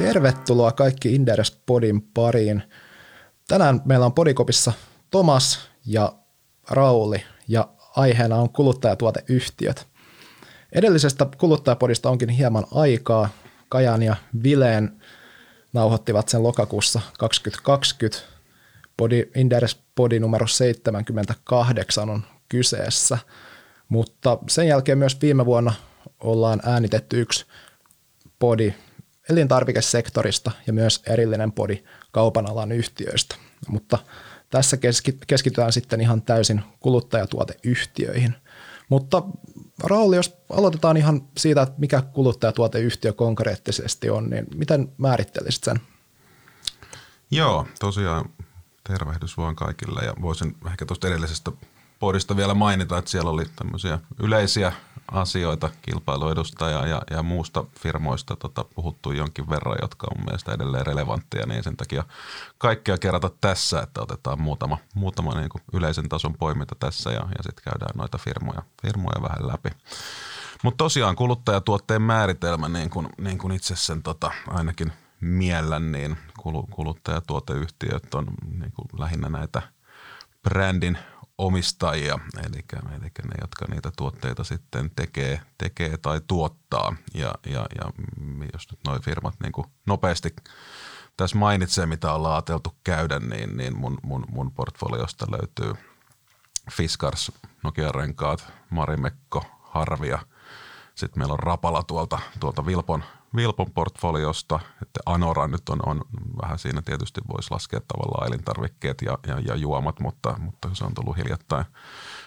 Tervetuloa kaikki Inderes Podin pariin. Tänään meillä on Podikopissa Tomas ja Rauli ja aiheena on kuluttajatuoteyhtiöt. Edellisestä kuluttajapodista onkin hieman aikaa. Kajan ja Vileen nauhoittivat sen lokakuussa 2020. Podi, Inderes Podi numero 78 on kyseessä, mutta sen jälkeen myös viime vuonna ollaan äänitetty yksi podi elintarvikesektorista ja myös erillinen podi kaupan alan yhtiöistä. Mutta tässä keskitytään sitten ihan täysin kuluttajatuoteyhtiöihin. Mutta Rauli, jos aloitetaan ihan siitä, että mikä kuluttajatuoteyhtiö konkreettisesti on, niin miten määrittelisit sen? Joo, tosiaan tervehdys vaan kaikille ja voisin ehkä tuosta edellisestä podista vielä mainita, että siellä oli tämmöisiä yleisiä asioita kilpailuedustaja ja, ja muusta firmoista tota, puhuttu jonkin verran, jotka on mielestäni edelleen relevantteja, niin sen takia kaikkea kerrata tässä, että otetaan muutama, muutama niin kuin yleisen tason poiminta tässä ja, ja sitten käydään noita firmoja, firmoja vähän läpi. Mutta tosiaan kuluttajatuotteen määritelmä, niin kuin, niin kuin itse sen tota, ainakin miellän, niin kuluttajatuoteyhtiöt on niin kuin lähinnä näitä brändin omistajia, eli, eli ne, jotka niitä tuotteita sitten tekee, tekee tai tuottaa. Ja, ja, ja jos nyt noin firmat niin kuin nopeasti tässä mainitsee, mitä ollaan ajateltu käydä, niin, niin mun, mun, mun portfoliosta löytyy Fiskars, Nokia-renkaat, Marimekko, Harvia. Sitten meillä on Rapala tuolta, tuolta Vilpon, Vilpon portfoliosta, että Anora nyt on, on vähän siinä tietysti voisi laskea tavallaan elintarvikkeet ja, ja, ja juomat, mutta, mutta se on tullut hiljattain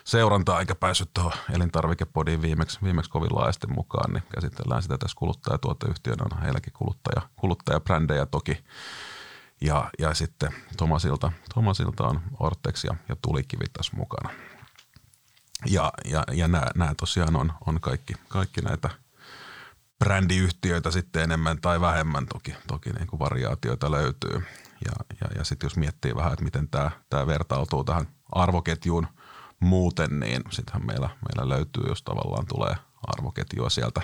seurantaa eikä päässyt tuohon elintarvikepodiin viimeksi, viimeksi kovin laajasti mukaan, niin käsitellään sitä tässä kuluttajatuoteyhtiönä, on heilläkin kuluttaja, kuluttajabrändejä toki. Ja, ja sitten Tomasilta, Tomasilta on Ortex ja, ja Tulikivi tässä mukana. Ja, ja, ja nämä, nämä tosiaan on, on kaikki, kaikki näitä – brändiyhtiöitä sitten enemmän tai vähemmän, toki, toki niin kuin variaatioita löytyy. Ja, ja, ja sitten jos miettii vähän, että miten tämä, tämä vertautuu tähän arvoketjuun muuten, niin sittenhän meillä, meillä löytyy, jos tavallaan tulee arvoketjua sieltä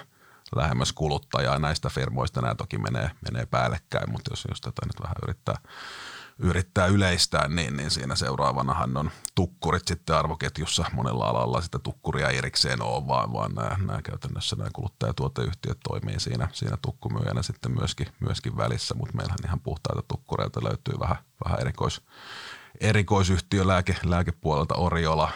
lähemmäs kuluttajaa. Näistä firmoista nämä toki menee, menee päällekkäin, mutta jos, jos tätä nyt vähän yrittää yrittää yleistää, niin, niin siinä seuraavanahan on tukkurit sitten arvoketjussa. Monella alalla sitä tukkuria erikseen ole, vaan, vaan nämä, nämä käytännössä nämä kuluttajatuoteyhtiöt toimii siinä, siinä tukkumyyjänä sitten myöskin, myöskin välissä, mutta meillähän ihan puhtaita tukkureita löytyy vähän, vähän erikois, erikoisyhtiö lääke, lääkepuolelta Oriola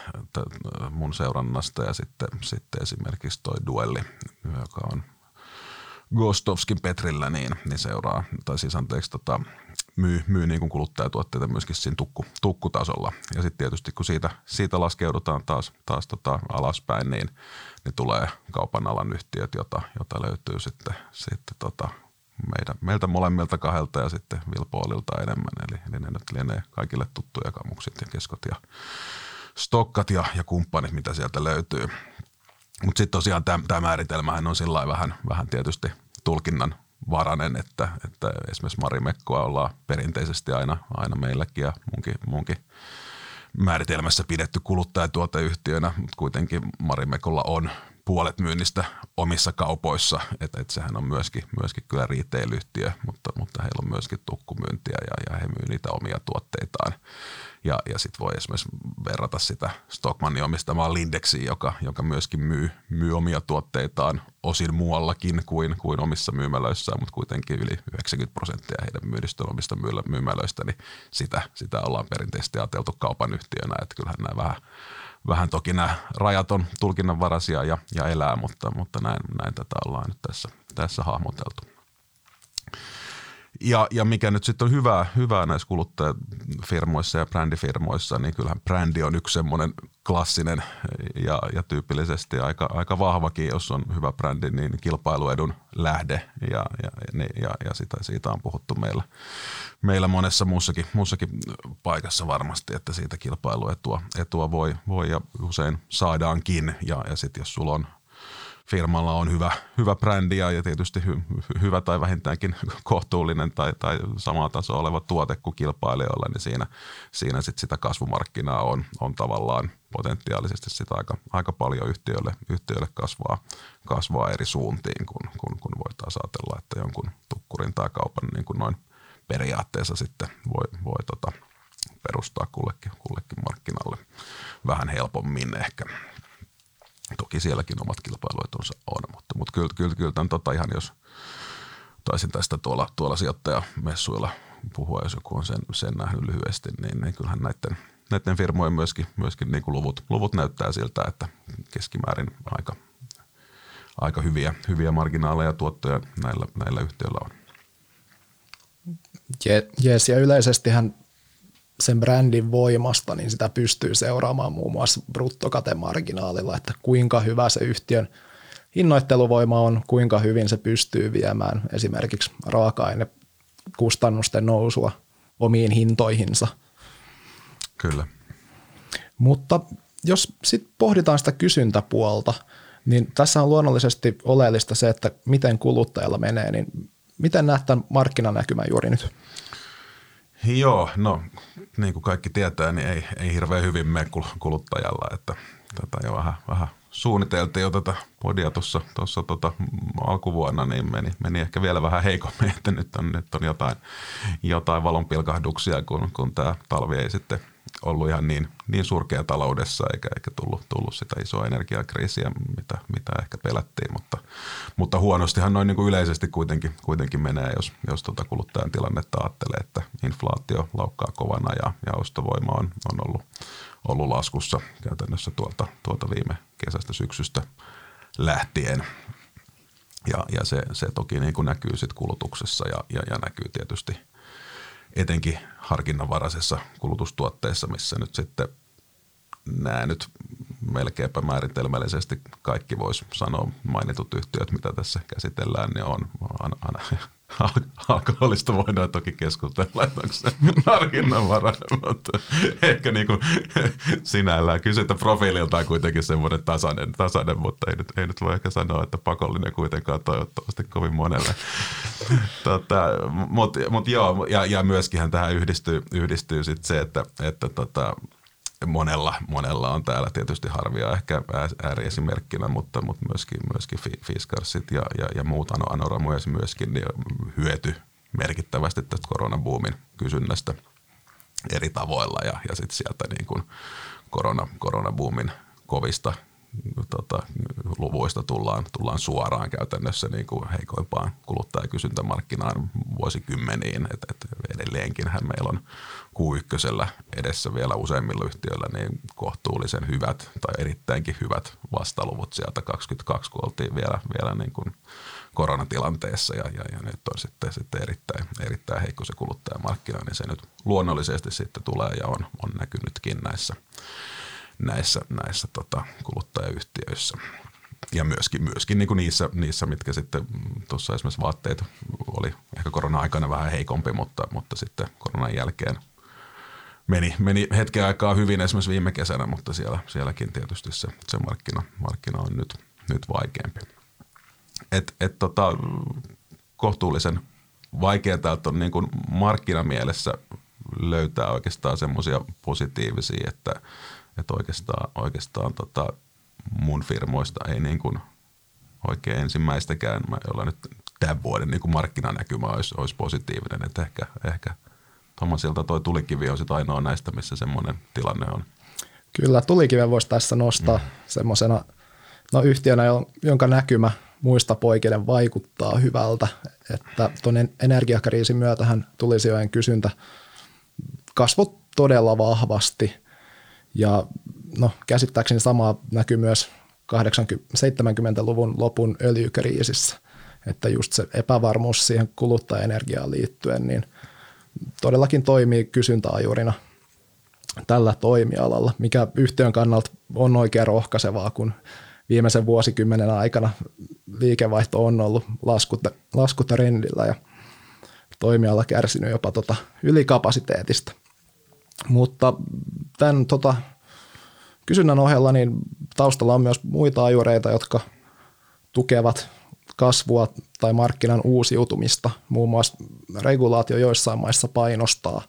mun seurannasta ja sitten, sitten esimerkiksi toi Duelli, joka on Gostovskin Petrillä, niin, niin seuraa, tai siis anteeksi, tota, myy, myy niin kuin kuluttajatuotteita myöskin siinä tukku, tukkutasolla. Ja sitten tietysti kun siitä, siitä laskeudutaan taas, taas tota alaspäin, niin, niin tulee kaupan alan yhtiöt, jota, jota löytyy sitten, sitten tota meidän, meiltä molemmilta kahdelta ja sitten Vilpoolilta enemmän. Eli, eli ne nyt lienee kaikille tuttuja kamukset ja keskot ja stokkat ja, ja kumppanit, mitä sieltä löytyy. Mutta sitten tosiaan tämä määritelmähän on sillä vähän, vähän tietysti tulkinnan varanen, että, että esimerkiksi Marimekkoa ollaan perinteisesti aina, aina meilläkin ja munkin, munkin määritelmässä pidetty kuluttajatuoteyhtiönä, mutta kuitenkin Marimekolla on puolet myynnistä omissa kaupoissa, että, että sehän on myöskin, myöskin kyllä retail-yhtiö, mutta, mutta heillä on myöskin tukkumyyntiä ja, ja he myy niitä omia tuotteitaan. Ja, ja sitten voi esimerkiksi verrata sitä Stockmannin omistamaan Lindexiin, joka, joka myöskin myy, myy omia tuotteitaan osin muuallakin kuin, kuin omissa myymälöissään, mutta kuitenkin yli 90 prosenttia heidän myynnistä omista myymälöistä, niin sitä, sitä ollaan perinteisesti ajateltu kaupan yhtiönä, että kyllähän nämä vähän, vähän toki nämä rajat on tulkinnanvaraisia ja, ja elää, mutta, mutta näin, näin tätä ollaan nyt tässä, tässä hahmoteltu. Ja, ja mikä nyt sitten on hyvää, hyvää näissä kuluttajafirmoissa ja brändifirmoissa, niin kyllähän brändi on yksi semmoinen klassinen ja, ja tyypillisesti aika, aika vahvakin, jos on hyvä brändi, niin kilpailuedun lähde ja, ja, ja, ja sitä, siitä on puhuttu meillä, meillä monessa muussakin, muussakin paikassa varmasti, että siitä kilpailuetua etua voi, voi ja usein saadaankin. Ja, ja sitten jos sulla on – firmalla on hyvä, hyvä brändi ja tietysti hy, hyvä tai vähintäänkin kohtuullinen tai, tai samaa tasoa oleva tuote kuin kilpailijoilla, niin siinä, siinä sit sitä kasvumarkkinaa on, on tavallaan potentiaalisesti sitä aika, aika paljon yhtiöille, yhtiöille kasvaa, kasvaa eri suuntiin, kun, kun, kun voitaisiin ajatella, että jonkun sektorin tai kaupan niin kuin noin periaatteessa sitten voi, voi tota, perustaa kullekin, kullekin markkinalle vähän helpommin ehkä. Toki sielläkin omat kilpailuetunsa on, mutta, mutta kyllä, kyllä, kyllä tämän tota ihan jos taisin tästä tuolla, tuolla sijoittajamessuilla puhua, jos joku on sen, sen nähnyt lyhyesti, niin, niin kyllähän näiden, näiden firmojen myöskin, myöskin niin kuin luvut, luvut näyttää siltä, että keskimäärin aika, aika hyviä, hyviä marginaaleja ja tuottoja näillä, näillä yhtiöillä on. Jees, ja yleisestihän sen brändin voimasta, niin sitä pystyy seuraamaan muun muassa bruttokatemarginaalilla, että kuinka hyvä se yhtiön hinnoitteluvoima on, kuinka hyvin se pystyy viemään esimerkiksi raaka-ainekustannusten nousua omiin hintoihinsa. Kyllä. Mutta jos sitten pohditaan sitä kysyntäpuolta, niin tässä on luonnollisesti oleellista se, että miten kuluttajalla menee, niin miten näet tämän markkinanäkymän juuri nyt? Joo, no niin kuin kaikki tietää, niin ei, ei hirveän hyvin mene kuluttajalla, että tätä jo vähän, vähän suunniteltiin jo tätä podia tuossa, tuossa tota, alkuvuonna, niin meni, meni, ehkä vielä vähän heikommin, että nyt on, nyt on jotain, jotain valonpilkahduksia, kun, kun tämä talvi ei sitten ollut ihan niin, niin surkea taloudessa eikä, eikä tullut, tullut sitä isoa energiakriisiä, mitä, mitä ehkä pelättiin, mutta, mutta huonostihan noin niin kuin yleisesti kuitenkin, kuitenkin menee, jos, jos tuota kuluttajan tilannetta ajattelee, että inflaatio laukkaa kovana ja, ja ostovoima on, on ollut, ollut laskussa käytännössä tuolta, tuolta viime kesästä syksystä lähtien. Ja, ja se, se toki niin kuin näkyy sitten kulutuksessa ja, ja, ja näkyy tietysti – etenkin harkinnanvaraisessa kulutustuotteissa, missä nyt sitten nämä nyt melkeinpä määritelmällisesti kaikki voisi sanoa mainitut yhtiöt, mitä tässä käsitellään, niin on alkoholista voidaan toki keskustella, että onko se harkinnanvarainen, mutta ehkä niin kuin sinällään kysytä profiililtaan kuitenkin semmoinen tasainen, tasainen mutta ei nyt, ei nyt voi ehkä sanoa, että pakollinen kuitenkaan toivottavasti kovin monelle. tota, mutta mut joo, ja, ja myöskin tähän yhdistyy, yhdistyy sit se, että, että tota, monella, monella on täällä tietysti harvia ehkä ääriesimerkkinä, mutta, mutta myöskin, myöskin Fiskarsit ja, ja, ja muut anoramoja myöskin niin hyöty merkittävästi tästä koronabuumin kysynnästä eri tavoilla ja, ja sitten sieltä niin kuin korona, koronabuumin kovista tota, luvuista tullaan, tullaan suoraan käytännössä niin kuin heikoimpaan kuluttajakysyntämarkkinaan vuosikymmeniin. Et, et edelleenkinhän meillä on Q1 edessä vielä useimmilla yhtiöillä niin kohtuullisen hyvät tai erittäinkin hyvät vastaluvut sieltä 22, kun oltiin vielä, vielä niin kuin koronatilanteessa ja, ja, ja nyt on sitten, sitten erittäin, erittäin heikko se kuluttajamarkkina, niin se nyt luonnollisesti sitten tulee ja on, on näkynytkin näissä näissä, näissä tota, kuluttajayhtiöissä. Ja myöskin, myöskin niin kuin niissä, niissä, mitkä sitten tuossa esimerkiksi vaatteet oli ehkä korona-aikana vähän heikompi, mutta, mutta sitten koronan jälkeen meni, meni hetken aikaa hyvin esimerkiksi viime kesänä, mutta siellä, sielläkin tietysti se, se markkina, markkina on nyt, nyt vaikeampi. Et, et tota, kohtuullisen vaikeaa on niin markkinamielessä löytää oikeastaan semmoisia positiivisia, että – että oikeastaan, oikeastaan tota mun firmoista ei niin kuin oikein ensimmäistäkään, jolla nyt tämän vuoden niin kuin markkinanäkymä olisi, olisi positiivinen. Että ehkä, ehkä Tomasilta toi tulikivi on sitten ainoa näistä, missä semmoinen tilanne on. Kyllä, tulikiven voisi tässä nostaa mm. semmoisena no, yhtiönä, jonka näkymä muista poikien vaikuttaa hyvältä, että tuon energiakriisin myötähän tulisijojen kysyntä kasvoi todella vahvasti ja no, käsittääkseni sama näkyy myös 70-luvun lopun öljykriisissä, että just se epävarmuus siihen kuluttajaenergiaan liittyen, niin todellakin toimii kysyntäajurina tällä toimialalla, mikä yhtiön kannalta on oikein rohkaisevaa, kun viimeisen vuosikymmenen aikana liikevaihto on ollut laskutta, laskutrendillä ja toimiala kärsinyt jopa tota ylikapasiteetista. Mutta tämän tota, kysynnän ohella niin taustalla on myös muita ajureita, jotka tukevat kasvua tai markkinan uusiutumista. Muun muassa regulaatio joissain maissa painostaa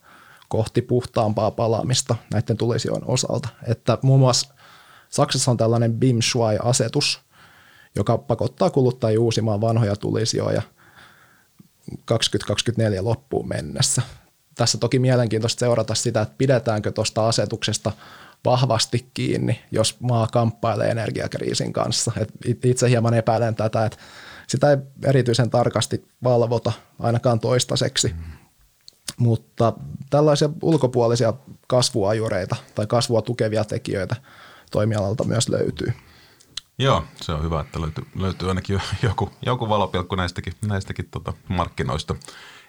kohti puhtaampaa palaamista näiden tulisijoiden osalta. Että muun muassa Saksassa on tällainen bim asetus joka pakottaa kuluttajia uusimaan vanhoja tulisijoja 2024 loppuun mennessä. Tässä toki mielenkiintoista seurata sitä, että pidetäänkö tuosta asetuksesta vahvasti kiinni, jos maa kamppailee energiakriisin kanssa. Et itse hieman epäilen tätä, että sitä ei erityisen tarkasti valvota ainakaan toistaiseksi. Mm. Mutta tällaisia ulkopuolisia kasvuajureita tai kasvua tukevia tekijöitä toimialalta myös löytyy. Joo, se on hyvä, että löytyy, löytyy ainakin joku, joku valopilkku näistäkin, näistäkin tota markkinoista.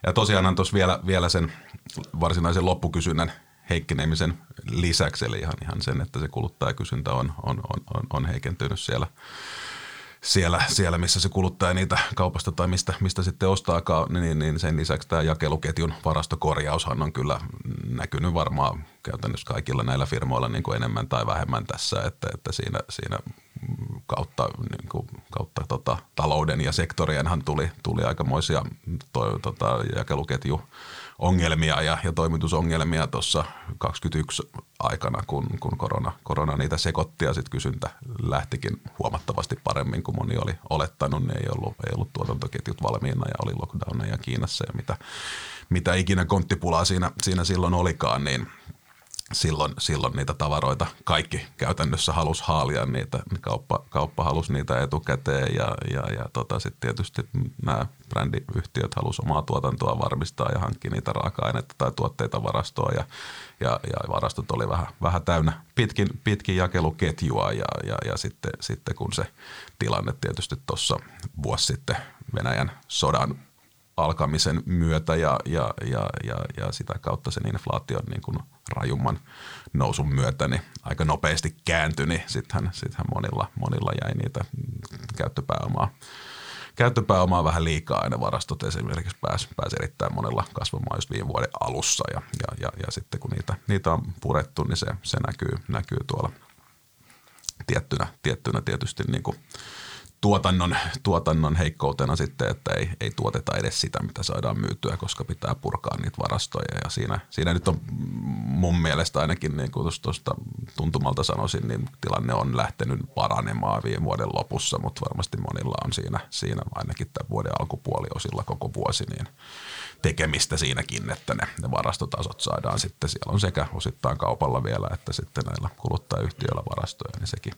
Ja tosiaan tuossa vielä, vielä sen varsinaisen loppukysynnän heikkenemisen lisäksi, eli ihan, ihan sen, että se kuluttajakysyntä on, on, on, on heikentynyt siellä siellä, siellä, missä se kuluttaja niitä kaupasta tai mistä, mistä sitten ostaakaan, niin, niin sen lisäksi tämä jakeluketjun varastokorjaushan on kyllä näkynyt varmaan käytännössä kaikilla näillä firmoilla niin kuin enemmän tai vähemmän tässä, että, että siinä, siinä kautta, niin kuin, kautta tota, talouden ja sektorienhan tuli, tuli aikamoisia toi, tota, jakeluketju ongelmia ja, ja toimitusongelmia tuossa 2021 aikana, kun, kun korona, korona niitä sekoitti ja sitten kysyntä lähtikin huomattavasti paremmin kuin moni oli olettanut. Niin ei ollut, ei ollut tuotantoketjut valmiina ja oli lockdowneja Kiinassa ja mitä, mitä ikinä konttipulaa siinä, siinä silloin olikaan, niin – silloin, silloin niitä tavaroita kaikki käytännössä halusi haalia niitä, kauppa, kauppa halusi niitä etukäteen ja, ja, ja tota, sitten tietysti nämä brändiyhtiöt halusi omaa tuotantoa varmistaa ja hankkia niitä raaka-aineita tai tuotteita varastoa ja, ja, ja varastot oli vähän, vähän täynnä pitkin, pitkin jakeluketjua ja, ja, ja sitten, sitten kun se tilanne tietysti tuossa vuosi sitten Venäjän sodan alkamisen myötä ja, ja, ja, ja, ja sitä kautta sen inflaation niin kuin rajumman nousun myötä niin aika nopeasti kääntyi, niin sittenhän, sittenhän monilla, monilla jäi niitä käyttöpääomaa, käyttöpääomaa vähän liikaa aina varastot esimerkiksi pääsi, pääsi erittäin monella kasvamaan just viime vuoden alussa ja, ja, ja, ja sitten kun niitä, niitä on purettu, niin se, se näkyy, näkyy tuolla tiettynä, tiettynä tietysti niin kuin – tuotannon, tuotannon heikkoutena sitten, että ei, ei tuoteta edes sitä, mitä saadaan myytyä, koska pitää purkaa niitä varastoja. Ja siinä, siinä nyt on mun mielestä ainakin, niin kuin tuosta tuntumalta sanoisin, niin tilanne on lähtenyt paranemaan viime vuoden lopussa, mutta varmasti monilla on siinä, siinä ainakin tämän vuoden alkupuoliosilla koko vuosi, niin tekemistä siinäkin, että ne, ne varastotasot saadaan sitten. Siellä on sekä osittain kaupalla vielä, että sitten näillä kuluttajayhtiöillä varastoja, niin sekin,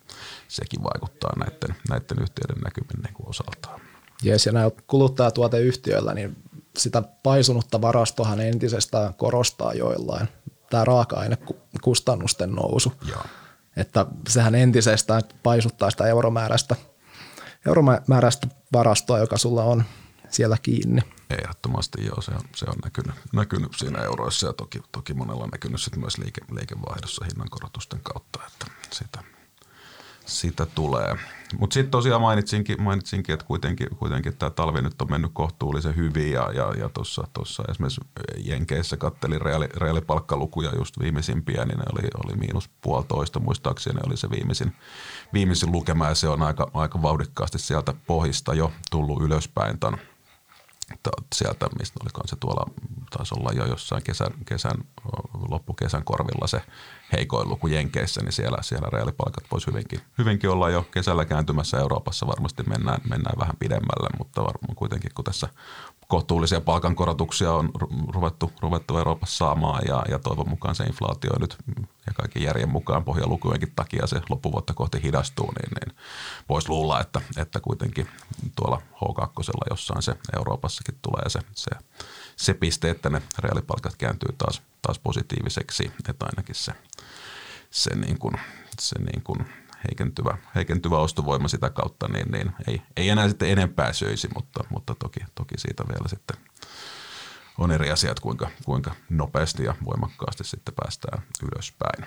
sekin vaikuttaa näiden, näiden yhtiöiden näkymin niin kuin osaltaan. Jees, ja näillä kuluttajatuoteyhtiöillä, niin sitä paisunutta varastohan entisestään korostaa joillain tämä raaka-ainekustannusten nousu. Joo. Että sehän entisestään paisuttaa sitä euromääräistä, euromääräistä varastoa, joka sulla on siellä kiinni. Ehdottomasti joo, se on, se on näkynyt, näkynyt siinä euroissa ja toki, toki monella on näkynyt sit myös liike, liikevaihdossa hinnankorotusten kautta, että sitä, sitä tulee. Mutta sitten tosiaan mainitsinkin, mainitsinkin, että kuitenkin, kuitenkin tämä talvi nyt on mennyt kohtuullisen hyvin ja, ja, ja tuossa esimerkiksi Jenkeissä kattelin reaali, reaalipalkkalukuja just viimeisimpiä, niin ne oli, oli miinus puolitoista muistaakseni oli se viimeisin, viimeisin lukema ja se on aika, aika vauhdikkaasti sieltä pohjista jo tullut ylöspäin tämän – sieltä, mistä olikohan se tuolla, taisi olla jo jossain kesän, kesän loppukesän korvilla se heikoin luku Jenkeissä, niin siellä, siellä reaalipalkat voisi hyvinkin, hyvinkin olla jo kesällä kääntymässä Euroopassa. Varmasti mennään, mennään vähän pidemmälle, mutta varmaan kuitenkin kun tässä kohtuullisia palkankorotuksia on ruvettu, ruvettu Euroopassa saamaan ja, ja toivon mukaan se inflaatio nyt ja kaiken järjen mukaan pohjalukujenkin takia se loppuvuotta kohti hidastuu, niin, niin voisi luulla, että, että kuitenkin tuolla H2 jossain se Euroopassakin tulee se, se, se piste, että ne reaalipalkat kääntyy taas, taas positiiviseksi, että ainakin se, se, niin kuin, se niin kuin heikentyvä, heikentyvä ostovoima sitä kautta, niin, niin ei, ei enää sitten enempää söisi, mutta, mutta toki, toki siitä vielä sitten on eri asiat, kuinka, kuinka nopeasti ja voimakkaasti sitten päästään ylöspäin.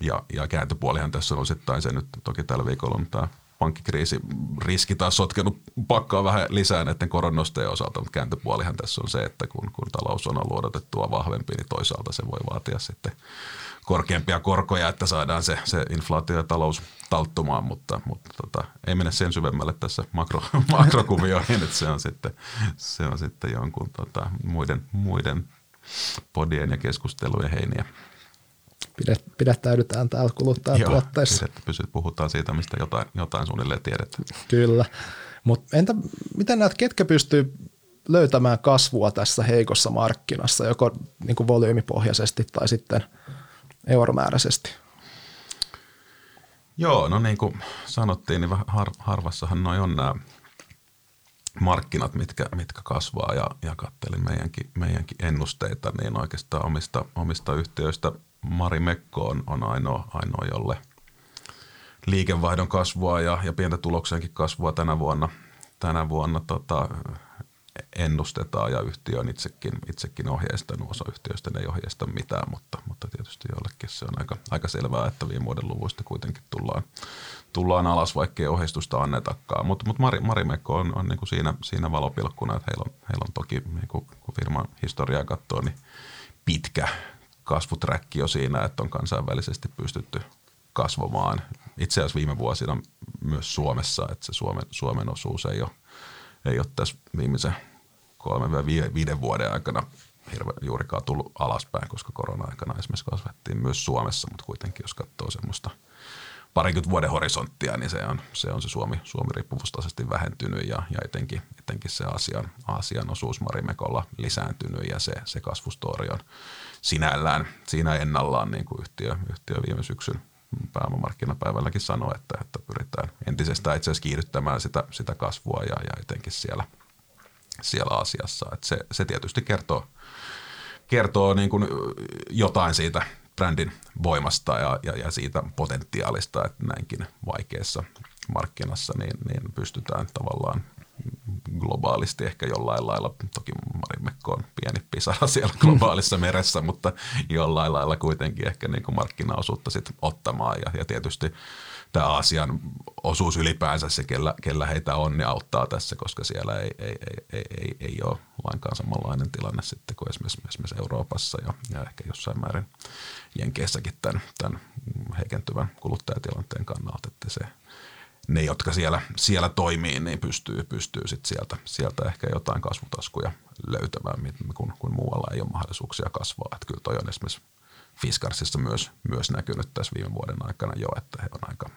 Ja, ja kääntöpuolihan tässä on osittain se nyt toki tällä viikolla on tämä pankkikriisi riski taas sotkenut pakkaa vähän lisää näiden koronnostojen osalta, mutta kääntöpuolihan tässä on se, että kun, kun talous on ollut odotettua vahvempi, niin toisaalta se voi vaatia sitten korkeampia korkoja, että saadaan se, se inflaatio ja talous talttumaan, mutta, mutta tota, ei mene sen syvemmälle tässä makro, makrokuvioihin, että se on sitten, se on sitten jonkun tota, muiden, muiden podien ja keskustelujen heiniä. Pidättäydytään täällä kuluttajatuotteissa. Joo, puhutaan siitä, mistä jotain, jotain suunnilleen tiedetään. Kyllä. Mutta entä miten näet, ketkä pystyy löytämään kasvua tässä heikossa markkinassa, joko niin kuin volyymipohjaisesti tai sitten euromääräisesti? Joo, no niin kuin sanottiin, niin har, harvassahan noin on nämä markkinat, mitkä, mitkä kasvaa ja, ja kattelin meidänkin, meidänkin ennusteita, niin oikeastaan omista, omista yhtiöistä Mari Mekko on, on ainoa, ainoa, jolle liikevaihdon kasvua ja, ja pientä tuloksenkin kasvua tänä vuonna, tänä vuonna tota, ennustetaan ja yhtiö on itsekin, itsekin ohjeistanut. Osa yhtiöistä ei ohjeista mitään, mutta, mutta tietysti jollekin se on aika, aika selvää, että viime vuoden luvuista kuitenkin tullaan, tullaan alas, vaikkei ohjeistusta annetakaan. Mutta mut Mari, Marimekko on, on niinku siinä, siinä valopilkkuna, että heillä on, heillä on toki, niinku, kun firman historiaa katsoo, niin pitkä kasvuträkki jo siinä, että on kansainvälisesti pystytty kasvamaan. Itse asiassa viime vuosina myös Suomessa, että se Suomen, Suomen osuus ei ole, ei ole tässä viimeisen kolmen viiden vuoden aikana hirveän juurikaan tullut alaspäin, koska korona-aikana esimerkiksi kasvettiin myös Suomessa, mutta kuitenkin jos katsoo semmoista parikymmentä vuoden horisonttia, niin se on se, on se Suomi, Suomi riippuvuustaisesti vähentynyt ja, ja etenkin, etenkin se Aasian, Aasian osuus Marimekolla lisääntynyt ja se, se kasvustori on sinällään siinä ennallaan niin kuin yhtiö, yhtiö viime syksyn pääomamarkkinapäivälläkin sanoi, että, että pyritään entisestään itse asiassa kiihdyttämään sitä, sitä kasvua ja, ja etenkin siellä, siellä asiassa. Että se, se tietysti kertoo, kertoo niin kuin jotain siitä brändin voimasta ja, ja, ja siitä potentiaalista, että näinkin vaikeassa markkinassa niin, niin pystytään tavallaan globaalisti ehkä jollain lailla, toki Marimekko on pieni pisara siellä globaalissa meressä, mutta jollain lailla kuitenkin ehkä niin kuin markkinaosuutta sitten ottamaan. Ja, ja tietysti tämä Aasian osuus ylipäänsä se, kellä, kellä heitä on, niin auttaa tässä, koska siellä ei, ei, ei, ei, ei, ei ole lainkaan samanlainen tilanne sitten kuin esimerkiksi, esimerkiksi Euroopassa ja, ja ehkä jossain määrin Jenkeissäkin tämän, tämän heikentyvän kuluttajatilanteen kannalta, että se – ne, jotka siellä, siellä toimii, niin pystyy, pystyy sit sieltä, sieltä ehkä jotain kasvutaskuja löytämään, kun, kun muualla ei ole mahdollisuuksia kasvaa. Että kyllä toi on esimerkiksi Fiskarsissa myös, myös näkynyt tässä viime vuoden aikana jo, että he on aika,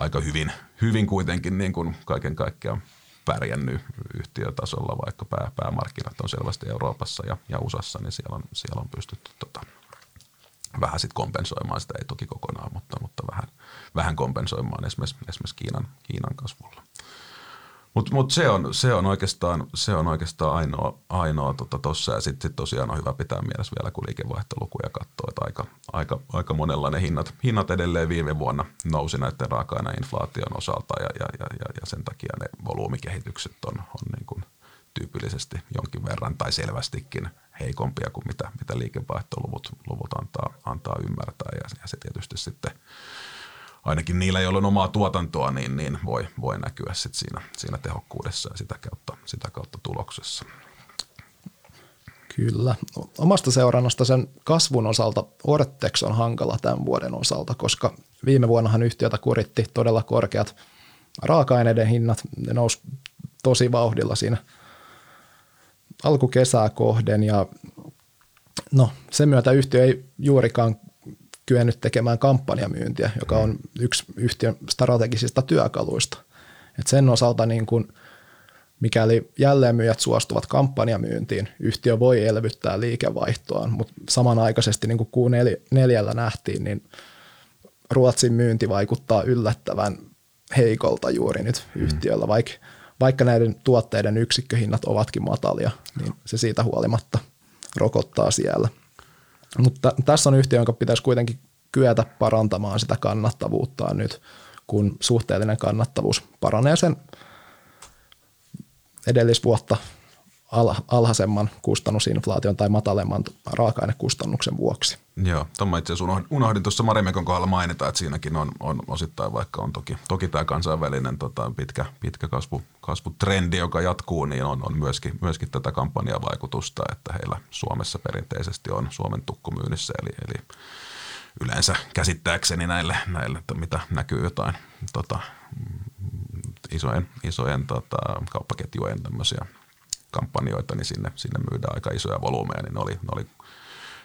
aika hyvin, hyvin kuitenkin niin kuin kaiken kaikkiaan pärjännyt yhtiötasolla, vaikka pää, päämarkkinat on selvästi Euroopassa ja, ja USAssa, niin siellä on, siellä on pystytty tota, vähän sit kompensoimaan sitä, ei toki kokonaan, mutta, mutta vähän, vähän kompensoimaan esimerkiksi, esimerkiksi Kiinan, Kiinan kasvulla. Mutta mut se, on, se, on oikeastaan, se on oikeastaan ainoa, ainoa tuossa tota ja sitten sit tosiaan on hyvä pitää mielessä vielä, kun liikevaihtolukuja katsoo, että aika, aika, aika monella ne hinnat, hinnat edelleen viime vuonna nousi näiden raaka inflaation osalta ja, ja, ja, ja, ja sen takia ne volyymikehitykset on, on niin kuin tyypillisesti jonkin verran tai selvästikin heikompia kuin mitä, mitä liikevaihtoluvut luvut antaa, antaa ymmärtää ja, ja se tietysti sitten ainakin niillä, joilla on omaa tuotantoa, niin, niin voi, voi näkyä sit siinä, siinä tehokkuudessa ja sitä kautta, sitä kautta tuloksessa. Kyllä. Omasta seurannasta sen kasvun osalta Ortex on hankala tämän vuoden osalta, koska viime vuonnahan yhtiötä kuritti todella korkeat raaka-aineiden hinnat. Ne nousi tosi vauhdilla siinä – alkukesää kohden ja no, sen myötä yhtiö ei juurikaan kyennyt tekemään kampanjamyyntiä, joka on yksi yhtiön strategisista työkaluista. Et sen osalta niin kun, mikäli jälleenmyyjät suostuvat kampanjamyyntiin, yhtiö voi elvyttää liikevaihtoaan, mutta samanaikaisesti niin kuin Q4 nähtiin, niin Ruotsin myynti vaikuttaa yllättävän heikolta juuri nyt mm. yhtiöllä, vaikka vaikka näiden tuotteiden yksikköhinnat ovatkin matalia, niin se siitä huolimatta rokottaa siellä. Mutta tässä on yhtiö, jonka pitäisi kuitenkin kyetä parantamaan sitä kannattavuuttaan nyt, kun suhteellinen kannattavuus paranee sen edellisvuotta alhaisemman kustannusinflaation tai matalemman raaka-ainekustannuksen vuoksi. Joo, tuon itse asiassa unohdin tuossa Marimekon kohdalla mainita, että siinäkin on, on osittain, vaikka on toki, toki tämä kansainvälinen tota, pitkä, pitkä kasvu, kasvutrendi, joka jatkuu, niin on, on myöskin, myöskin tätä kampanjavaikutusta, että heillä Suomessa perinteisesti on Suomen tukkumyynnissä, eli, eli yleensä käsittääkseni näille, näille että mitä näkyy jotain tota, isojen, isojen tota, kauppaketjujen tämmöisiä kampanjoita, niin sinne, sinne myydään aika isoja volyymeja, niin ne oli, ne oli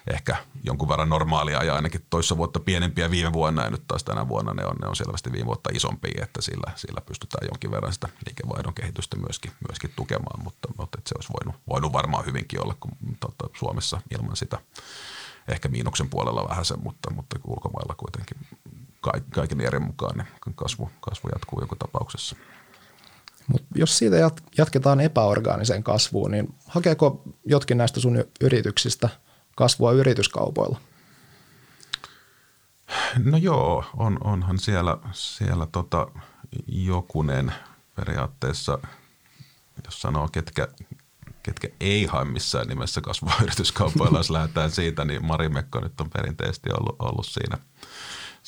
ehkä jonkun verran normaalia ja ainakin toissa vuotta pienempiä viime vuonna ja nyt taas tänä vuonna ne on, ne on selvästi viime vuotta isompia, että sillä, sillä pystytään jonkin verran sitä liikevaihdon kehitystä myöskin, myöskin tukemaan, mutta, mutta se olisi voinut, voinut varmaan hyvinkin olla kun, tota, Suomessa ilman sitä ehkä miinuksen puolella vähän sen, mutta, mutta ulkomailla kuitenkin kaiken eri mukaan niin kasvu, kasvu jatkuu joku tapauksessa. Mut jos siitä jatketaan epäorgaaniseen kasvuun, niin hakeeko jotkin näistä sun yrityksistä kasvua yrityskaupoilla? No joo, on, onhan siellä, siellä tota jokunen periaatteessa, jos sanoo ketkä, ketkä ei hae missään nimessä kasvua yrityskaupoilla, jos lähdetään siitä, niin Marimekko nyt on perinteisesti ollut, ollut siinä –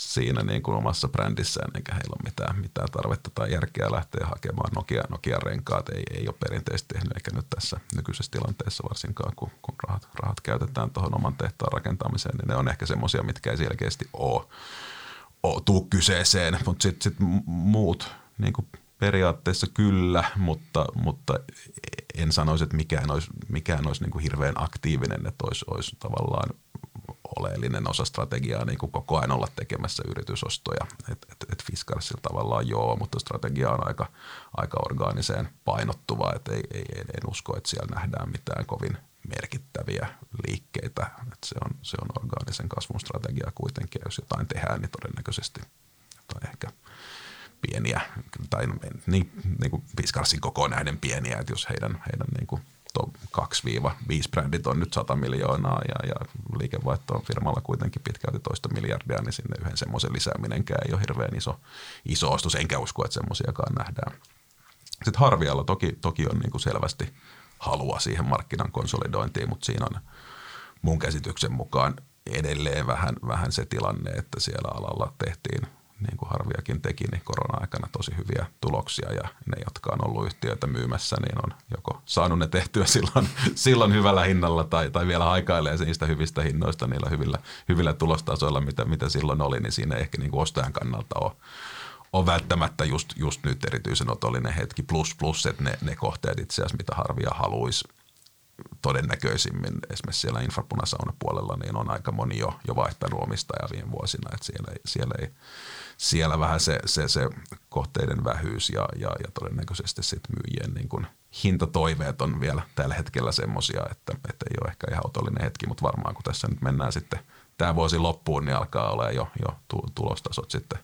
siinä niin kuin omassa brändissään, eikä heillä ole mitään, mitään tarvetta tai järkeä lähteä hakemaan Nokia, Nokia renkaat. Ei, ei ole perinteisesti tehnyt, eikä nyt tässä nykyisessä tilanteessa varsinkaan, kun, kun rahat, rahat käytetään tuohon oman tehtaan rakentamiseen, niin ne on ehkä semmoisia, mitkä ei selkeästi ole, ole tuu kyseeseen, mutta sitten sit muut niin kuin periaatteessa kyllä, mutta, mutta en sanoisi, että mikään olisi, mikään olisi niin kuin hirveän aktiivinen, että olisi, olisi tavallaan oleellinen osa strategiaa niin kuin koko ajan olla tekemässä yritysostoja. Et, et, et Fiskarsilla tavallaan joo, mutta strategia on aika, aika orgaaniseen painottuva, että ei, ei, en usko, että siellä nähdään mitään kovin merkittäviä liikkeitä. Et se, on, se on orgaanisen kasvun strategia kuitenkin, ja jos jotain tehdään, niin todennäköisesti jotain ehkä pieniä, tai niin, niin kuin Fiskarsin koko näiden pieniä, että jos heidän, heidän niin kuin 2-5 brändit on nyt 100 miljoonaa ja, ja liikevaihto on firmalla kuitenkin pitkälti toista miljardia, niin sinne yhden semmoisen lisääminenkään ei ole hirveän iso, iso ostos, enkä usko, että semmoisiakaan nähdään. Sitten Harvialla toki, toki on niin kuin selvästi halua siihen markkinan konsolidointiin, mutta siinä on mun käsityksen mukaan edelleen vähän, vähän se tilanne, että siellä alalla tehtiin – niin kuin Harviakin teki, niin korona-aikana tosi hyviä tuloksia. Ja ne, jotka on ollut yhtiöitä myymässä, niin on joko saanut ne tehtyä silloin, silloin hyvällä hinnalla tai, tai vielä aikailee niistä hyvistä hinnoista niillä hyvillä, hyvillä tulostasoilla, mitä, mitä silloin oli, niin siinä ei ehkä niin kuin ostajan kannalta ole, on välttämättä just, just nyt erityisen otollinen hetki, plus plus, että ne, ne kohteet itse asiassa, mitä Harvia haluaisi todennäköisimmin esimerkiksi siellä infrapunasauna puolella, niin on aika moni jo, jo vaihtanut omistajaa viime vuosina, että siellä ei, siellä ei siellä vähän se, se, se kohteiden vähyys ja, ja, ja todennäköisesti sitten myyjien niin kuin hintatoiveet on vielä tällä hetkellä semmoisia, että, että ei ole ehkä ihan otollinen hetki, mutta varmaan kun tässä nyt mennään sitten tämä vuosi loppuun, niin alkaa olla jo, jo tulostasot sitten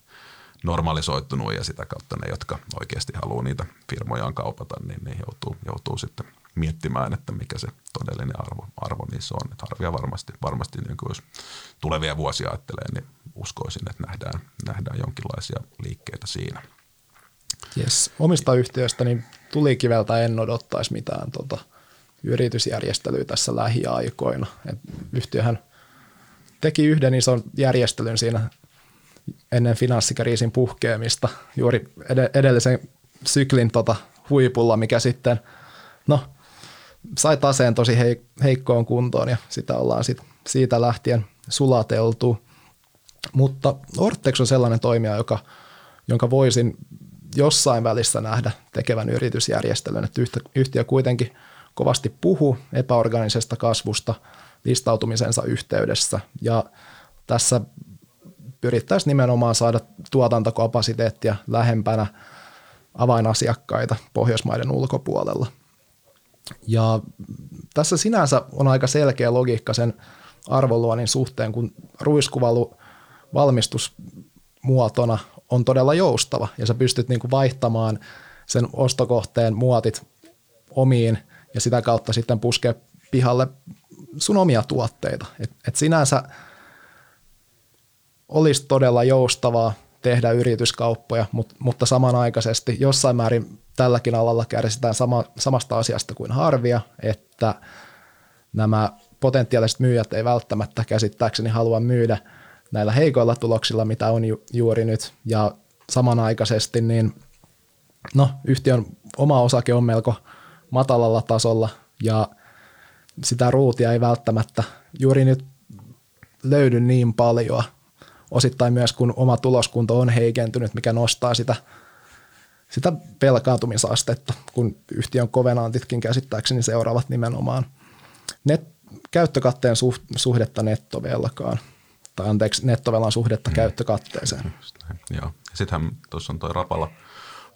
normalisoittunut ja sitä kautta ne, jotka oikeasti haluaa niitä firmojaan kaupata, niin ne joutuu, joutuu sitten miettimään, että mikä se todellinen arvo, arvo niissä on. Että harvia varmasti, varmasti niin jos tulevia vuosia ajattelee, niin uskoisin, että nähdään, nähdään jonkinlaisia liikkeitä siinä. Yes. Omista yhtiöistä niin tulikiveltä en odottaisi mitään tota, yritysjärjestelyä tässä lähiaikoina. Et yhtiöhän teki yhden ison järjestelyn siinä ennen finanssikriisin puhkeamista juuri edellisen syklin tota huipulla, mikä sitten, no sai taseen tosi heikkoon kuntoon ja sitä ollaan sit siitä lähtien sulateltu. Mutta Ortex on sellainen toimija, joka, jonka voisin jossain välissä nähdä tekevän yritysjärjestelyn, että yhtiö kuitenkin kovasti puhuu epäorganisesta kasvusta listautumisensa yhteydessä ja tässä pyrittäisiin nimenomaan saada tuotantokapasiteettia lähempänä avainasiakkaita Pohjoismaiden ulkopuolella. Ja tässä sinänsä on aika selkeä logiikka sen arvonluonnin suhteen, kun ruiskuvalu valmistusmuotona on todella joustava ja sä pystyt niin kuin vaihtamaan sen ostokohteen muotit omiin ja sitä kautta sitten puskee pihalle sun omia tuotteita. Et, et sinänsä olisi todella joustavaa tehdä yrityskauppoja, mutta, mutta samanaikaisesti jossain määrin tälläkin alalla kärsitään sama, samasta asiasta kuin harvia, että nämä potentiaaliset myyjät ei välttämättä käsittääkseni halua myydä näillä heikoilla tuloksilla, mitä on ju, juuri nyt, ja samanaikaisesti niin no, yhtiön oma osake on melko matalalla tasolla, ja sitä ruutia ei välttämättä juuri nyt löydy niin paljon, osittain myös kun oma tuloskunto on heikentynyt, mikä nostaa sitä – sitä velkaantumisastetta, kun yhtiön kovenantitkin käsittääkseni seuraavat nimenomaan net, käyttökatteen suhdetta nettovelkaan, tai anteeksi, nettovelan suhdetta mm. käyttökatteeseen. Joo. Sittenhän tuossa on tuo Rapala,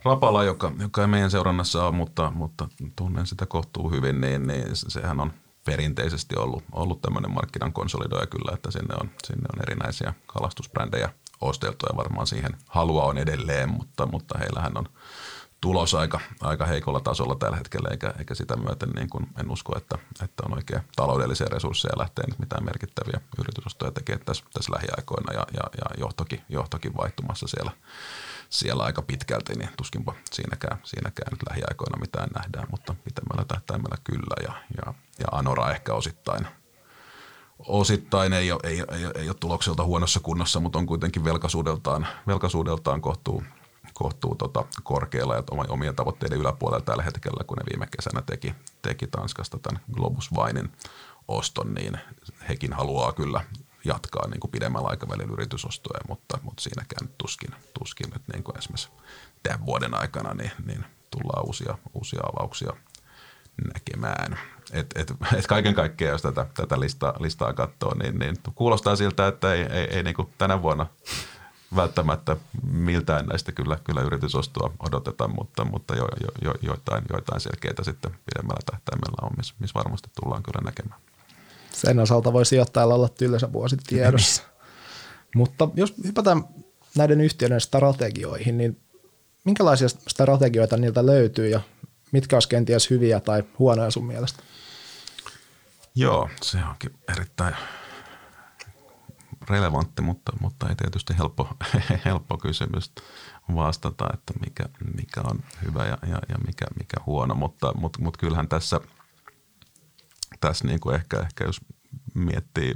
Rapala joka, joka ei meidän seurannassa ole, mutta, mutta tunnen sitä kohtuu hyvin, niin, niin sehän on perinteisesti ollut, ollut tämmöinen markkinan konsolidoija kyllä, että sinne on, sinne on erinäisiä kalastusbrändejä osteltu ja varmaan siihen halua on edelleen, mutta, mutta heillähän on tulos aika, aika heikolla tasolla tällä hetkellä, eikä, eikä sitä myöten niin kuin en usko, että, että on oikein taloudellisia resursseja lähteä nyt mitään merkittäviä yritysostoja tekemään tässä, tässä lähiaikoina. Ja, ja, ja johtokin, johtokin vaihtumassa siellä, siellä aika pitkälti, niin tuskinpa siinäkään, siinäkään nyt lähiaikoina mitään nähdään, mutta pitemmällä tähtäimellä kyllä. Ja, ja, ja Anora ehkä osittain – osittain ei ole, ei, ei, ei ole tulokselta huonossa kunnossa, mutta on kuitenkin velkaisuudeltaan, velkaisuudeltaan kohtuu, kohtuu tota korkealla ja omien tavoitteiden yläpuolella tällä hetkellä, kun ne viime kesänä teki, teki Tanskasta tämän Globus Winin oston, niin hekin haluaa kyllä jatkaa niin kuin pidemmällä aikavälillä yritysostoja, mutta, mutta siinäkään tuskin, tuskin nyt niin kuin esimerkiksi tämän vuoden aikana niin, niin tullaan uusia, uusia avauksia näkemään. Et, et, et kaiken kaikkiaan, jos tätä, tätä listaa, listaa katsoo, niin, niin kuulostaa siltä, että ei, ei, ei niin kuin tänä vuonna välttämättä miltään näistä kyllä, kyllä yritysostoa odoteta, mutta, mutta jo, jo, jo, joitain, joitain selkeitä sitten pidemmällä tähtäimellä on, missä miss varmasti tullaan kyllä näkemään. Sen osalta voi sijoittajalla olla tylsä vuosi tiedossa. mutta jos hypätään näiden yhtiöiden strategioihin, niin minkälaisia strategioita niiltä löytyy ja mitkä olisi kenties hyviä tai huonoja sun mielestä? Joo, se onkin erittäin relevantti, mutta, mutta ei tietysti helppo, helppo kysymys vastata, että mikä, mikä on hyvä ja, ja, ja mikä, mikä huono, mutta, mutta, mutta kyllähän tässä, tässä niin kuin ehkä, ehkä jos miettii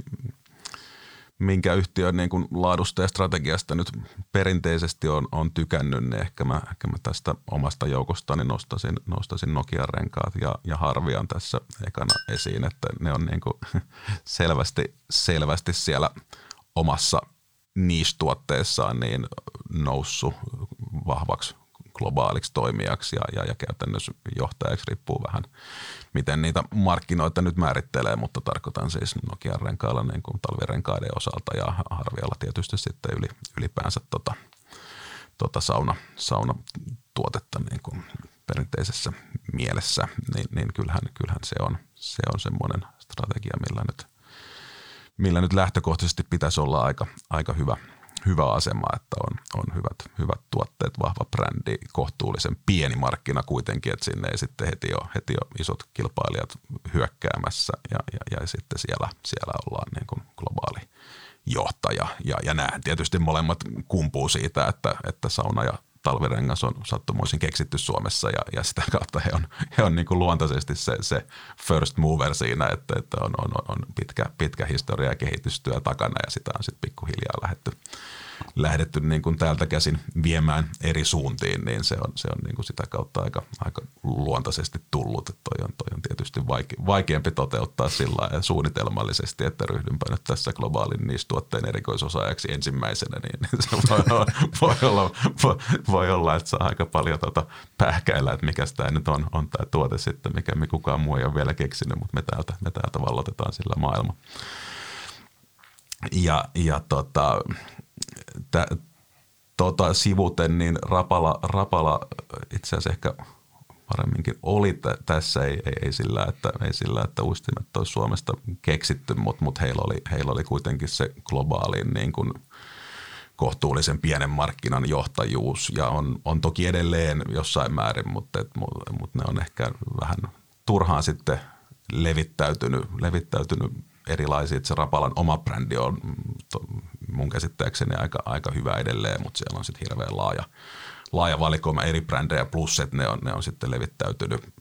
minkä yhtiön niin kuin laadusta ja strategiasta nyt perinteisesti on, on tykännyt, niin ehkä mä, ehkä mä tästä omasta joukostani nostasin, nostasin Nokian renkaat ja, ja Harvian tässä ekana esiin, että ne on niin kuin selvästi, selvästi siellä omassa niistuotteessaan niin noussut vahvaksi globaaliksi toimijaksi ja, ja, ja käytännössä johtajaksi riippuu vähän, miten niitä markkinoita nyt määrittelee, mutta tarkoitan siis Nokian renkailla niin kuin talvirenkaiden osalta ja Harvialla tietysti sitten yli, ylipäänsä tota, tota sauna, saunatuotetta niin kuin perinteisessä mielessä, niin, niin kyllähän, kyllähän se on, se on semmoinen strategia, millä nyt, millä nyt lähtökohtaisesti pitäisi olla aika, aika hyvä – hyvä asema, että on, on hyvät, hyvät tuotteet, vahva brändi, kohtuullisen pieni markkina kuitenkin, että sinne ei sitten heti ole, heti ole isot kilpailijat hyökkäämässä ja, ja, ja sitten siellä, siellä ollaan niin kuin globaali johtaja. Ja, ja nämä tietysti molemmat kumpuu siitä, että, että sauna ja talvirengas on sattumoisin keksitty Suomessa ja, ja sitä kautta he on, he on niin kuin luontaisesti se, se first mover siinä, että, että on, on, on pitkä, pitkä historia ja kehitystyö takana ja sitä on sitten pikkuhiljaa lähdetty lähdetty niin kuin täältä käsin viemään eri suuntiin, niin se on, se on niin kuin sitä kautta aika, aika luontaisesti tullut. Että toi on, toi on tietysti vaike, vaikeampi toteuttaa sillä suunnitelmallisesti, että ryhdynpä nyt tässä globaalin niistä tuotteen erikoisosaajaksi ensimmäisenä, niin se voi olla, voi olla, voi, voi olla että saa aika paljon tota pähkäillä, että mikä tämä nyt on, on tämä tuote sitten, mikä me kukaan muu ei ole vielä keksinyt, mutta me täältä, me täältä vallotetaan sillä maailma. Ja, ja tota, tä, tota, sivuten, niin Rapala, Rapala itse asiassa ehkä paremminkin oli t- tässä, ei, ei, ei, sillä, että, ei sillä, että uistimet olisi Suomesta keksitty, mutta mut heillä, oli, heillä oli kuitenkin se globaalin niin kuin kohtuullisen pienen markkinan johtajuus ja on, on toki edelleen jossain määrin, mutta, et, mutta ne on ehkä vähän turhaan sitten levittäytynyt, levittäytynyt erilaisia. Se Rapalan oma brändi on mun käsittääkseni aika, aika hyvä edelleen, mutta siellä on sitten hirveän laaja, laaja valikoima eri brändejä, plus että ne on, ne on sitten levittäytynyt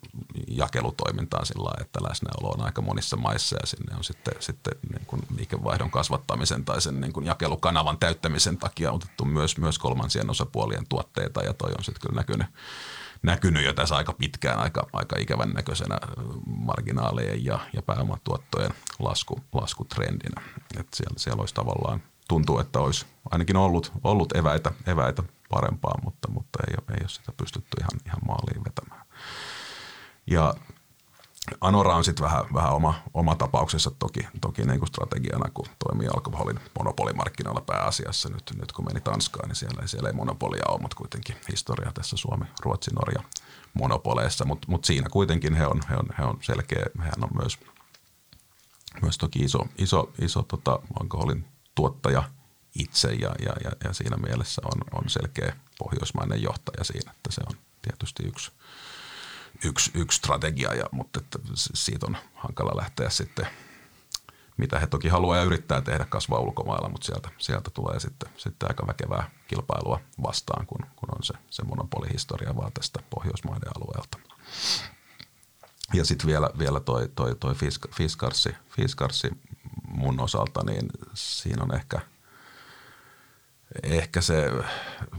jakelutoimintaan sillä lailla, että läsnäolo on aika monissa maissa ja sinne on sitten, sitten niin kuin liikevaihdon kasvattamisen tai sen niin kuin jakelukanavan täyttämisen takia otettu myös, myös kolmansien osapuolien tuotteita ja toi on sitten kyllä näkynyt, näkynyt jo tässä aika pitkään aika, aika ikävän näköisenä marginaalien ja, ja pääomatuottojen lasku, laskutrendinä. Et siellä, siellä olisi tavallaan – tuntuu, että olisi ainakin ollut, ollut eväitä, eväitä parempaa, mutta, mutta ei, ei ole sitä pystytty ihan, ihan maaliin vetämään. Ja Anora on sitten vähän, vähän oma, oma tapauksessa toki, toki niin kuin strategiana, kun toimii alkoholin monopolimarkkinoilla pääasiassa. Nyt, nyt kun meni Tanskaan, niin siellä, siellä ei monopolia ole, mutta kuitenkin historia tässä Suomi, Ruotsi, Norja monopoleissa. Mutta mut siinä kuitenkin he on, he on, he on selkeä, hehän on myös, myös toki iso, iso, iso tota, alkoholin tuottaja itse ja, ja, ja, ja siinä mielessä on, on selkeä pohjoismainen johtaja siinä, että se on tietysti yksi – yksi, yksi strategia, ja, mutta että siitä on hankala lähteä sitten, mitä he toki haluaa ja yrittää tehdä kasvaa ulkomailla, mutta sieltä, sieltä tulee sitten, sitten aika väkevää kilpailua vastaan, kun, kun on se, se monopolihistoria vaan tästä Pohjoismaiden alueelta. Ja sitten vielä, vielä toi, toi, toi Fiskarsi, Fiskarsi mun osalta, niin siinä on ehkä, ehkä se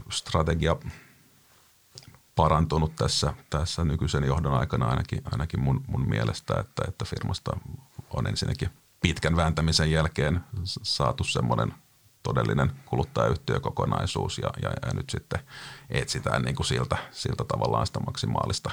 strategia – parantunut tässä, tässä nykyisen johdon aikana ainakin, ainakin mun, mun mielestä, että, että firmasta on ensinnäkin pitkän vääntämisen jälkeen saatu semmoinen todellinen kuluttajayhtiökokonaisuus ja, ja, ja nyt sitten etsitään niin kuin siltä, siltä tavallaan sitä maksimaalista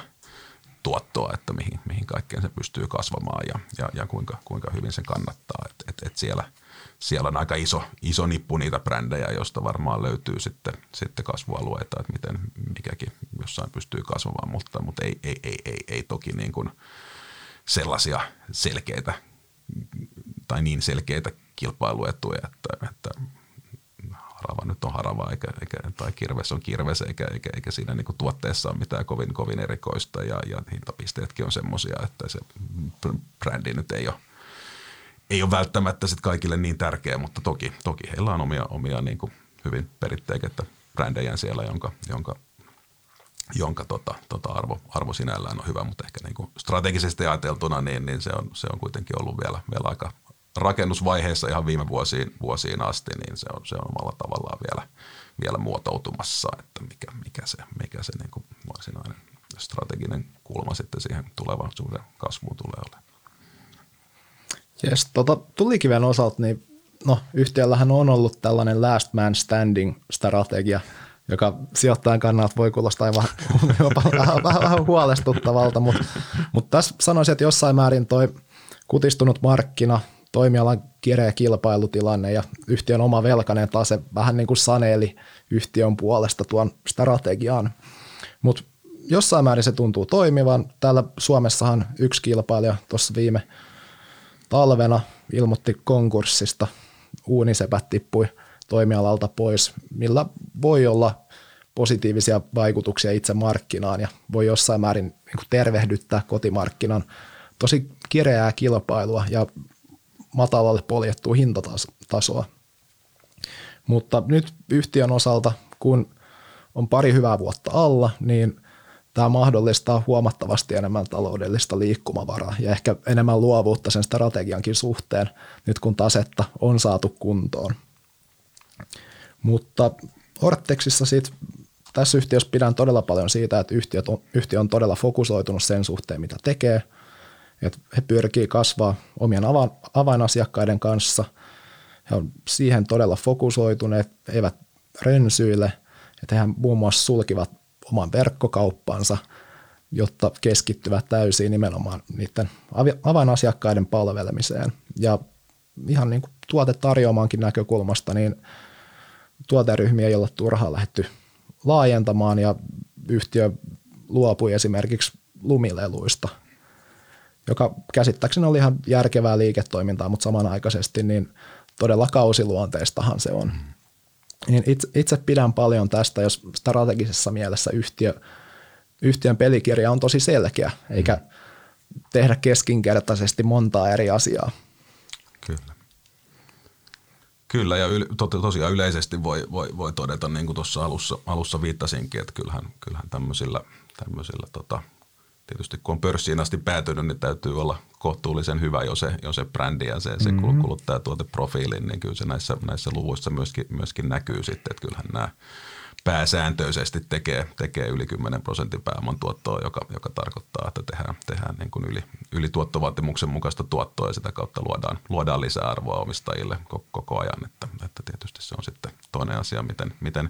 tuottoa, että mihin, mihin kaikkeen se pystyy kasvamaan ja, ja, ja kuinka, kuinka hyvin se kannattaa. Et, et, et siellä – siellä on aika iso, iso nippu niitä brändejä, joista varmaan löytyy sitten, sitten kasvualueita, että miten mikäkin jossain pystyy kasvamaan, mutta, mutta ei, ei, ei, ei, ei toki niin kuin sellaisia selkeitä tai niin selkeitä kilpailuetuja, että, että harava nyt on harava eikä, eikä, tai kirves on kirves eikä, eikä, eikä siinä niin kuin tuotteessa ole mitään kovin, kovin erikoista. Ja, ja hintapisteetkin on semmoisia, että se brändi nyt ei ole ei ole välttämättä sit kaikille niin tärkeä, mutta toki, toki heillä on omia, omia niin kuin hyvin peritteikettä brändejä siellä, jonka, jonka, jonka tota, tota arvo, arvo sinällään on hyvä, mutta ehkä niin kuin strategisesti ajateltuna niin, niin se, on, se on kuitenkin ollut vielä, vielä aika rakennusvaiheessa ihan viime vuosiin, vuosiin asti, niin se on, se on omalla tavallaan vielä, vielä muotoutumassa, että mikä, mikä se, mikä se niin kuin varsinainen strateginen kulma sitten siihen tulevaisuuden kasvuun tulee olemaan. Yes, tota, tulikiven osalta, niin no, yhtiöllähän on ollut tällainen last man standing strategia, joka sijoittajan kannalta voi kuulostaa aivan jopa vähän, vähän, vähän huolestuttavalta, mutta, mutta tässä sanoisin, että jossain määrin toi kutistunut markkina, toimialan kireä kilpailutilanne ja yhtiön oma velkainen tase vähän niin kuin saneeli yhtiön puolesta tuon strategiaan. Mutta jossain määrin se tuntuu toimivan. Täällä Suomessahan yksi kilpailija tuossa viime – talvena ilmoitti konkurssista, uunisepät tippui toimialalta pois, millä voi olla positiivisia vaikutuksia itse markkinaan ja voi jossain määrin niin tervehdyttää kotimarkkinan tosi kireää kilpailua ja matalalle poljettua hintatasoa. Mutta nyt yhtiön osalta, kun on pari hyvää vuotta alla, niin tämä mahdollistaa huomattavasti enemmän taloudellista liikkumavaraa ja ehkä enemmän luovuutta sen strategiankin suhteen, nyt kun tasetta on saatu kuntoon. Mutta Ortexissa sit, tässä yhtiössä pidän todella paljon siitä, että yhtiö on, yhtiö on todella fokusoitunut sen suhteen, mitä tekee. Että he pyrkii kasvaa omien avainasiakkaiden kanssa. He on siihen todella fokusoituneet, eivät rensyille. Että he muun muassa sulkivat oman verkkokauppansa, jotta keskittyvät täysin nimenomaan niiden avainasiakkaiden palvelemiseen. Ja ihan niin kuin tuotetarjoamaankin näkökulmasta, niin tuoteryhmiä ei ole turhaan lähetty laajentamaan ja yhtiö luopui esimerkiksi lumileluista, joka käsittääkseni oli ihan järkevää liiketoimintaa, mutta samanaikaisesti niin todella kausiluonteistahan se on. Mm niin itse, itse pidän paljon tästä, jos strategisessa mielessä yhtiö, yhtiön pelikirja on tosi selkeä, eikä tehdä keskinkertaisesti montaa eri asiaa. Kyllä. Kyllä, ja yl, to, tosiaan yleisesti voi, voi, voi todeta, niin kuin tuossa alussa, alussa viittasinkin, että kyllähän, kyllähän tämmöisillä, tämmöisillä tota, tietysti kun on pörssiin asti päätynyt, niin täytyy olla kohtuullisen hyvä jo se, jo se brändi ja se, se mm-hmm. kuluttajatuoteprofiili, niin kyllä se näissä, näissä luvuissa myöskin, myöskin näkyy sitten, että kyllähän nämä pääsääntöisesti tekee, tekee yli 10 prosentin pääoman tuottoa, joka, joka tarkoittaa, että tehdään, tehdään niin kuin yli, yli tuottovaatimuksen mukaista tuottoa ja sitä kautta luodaan, luodaan lisää arvoa omistajille koko, koko ajan. Että, että tietysti se on sitten toinen asia, miten, miten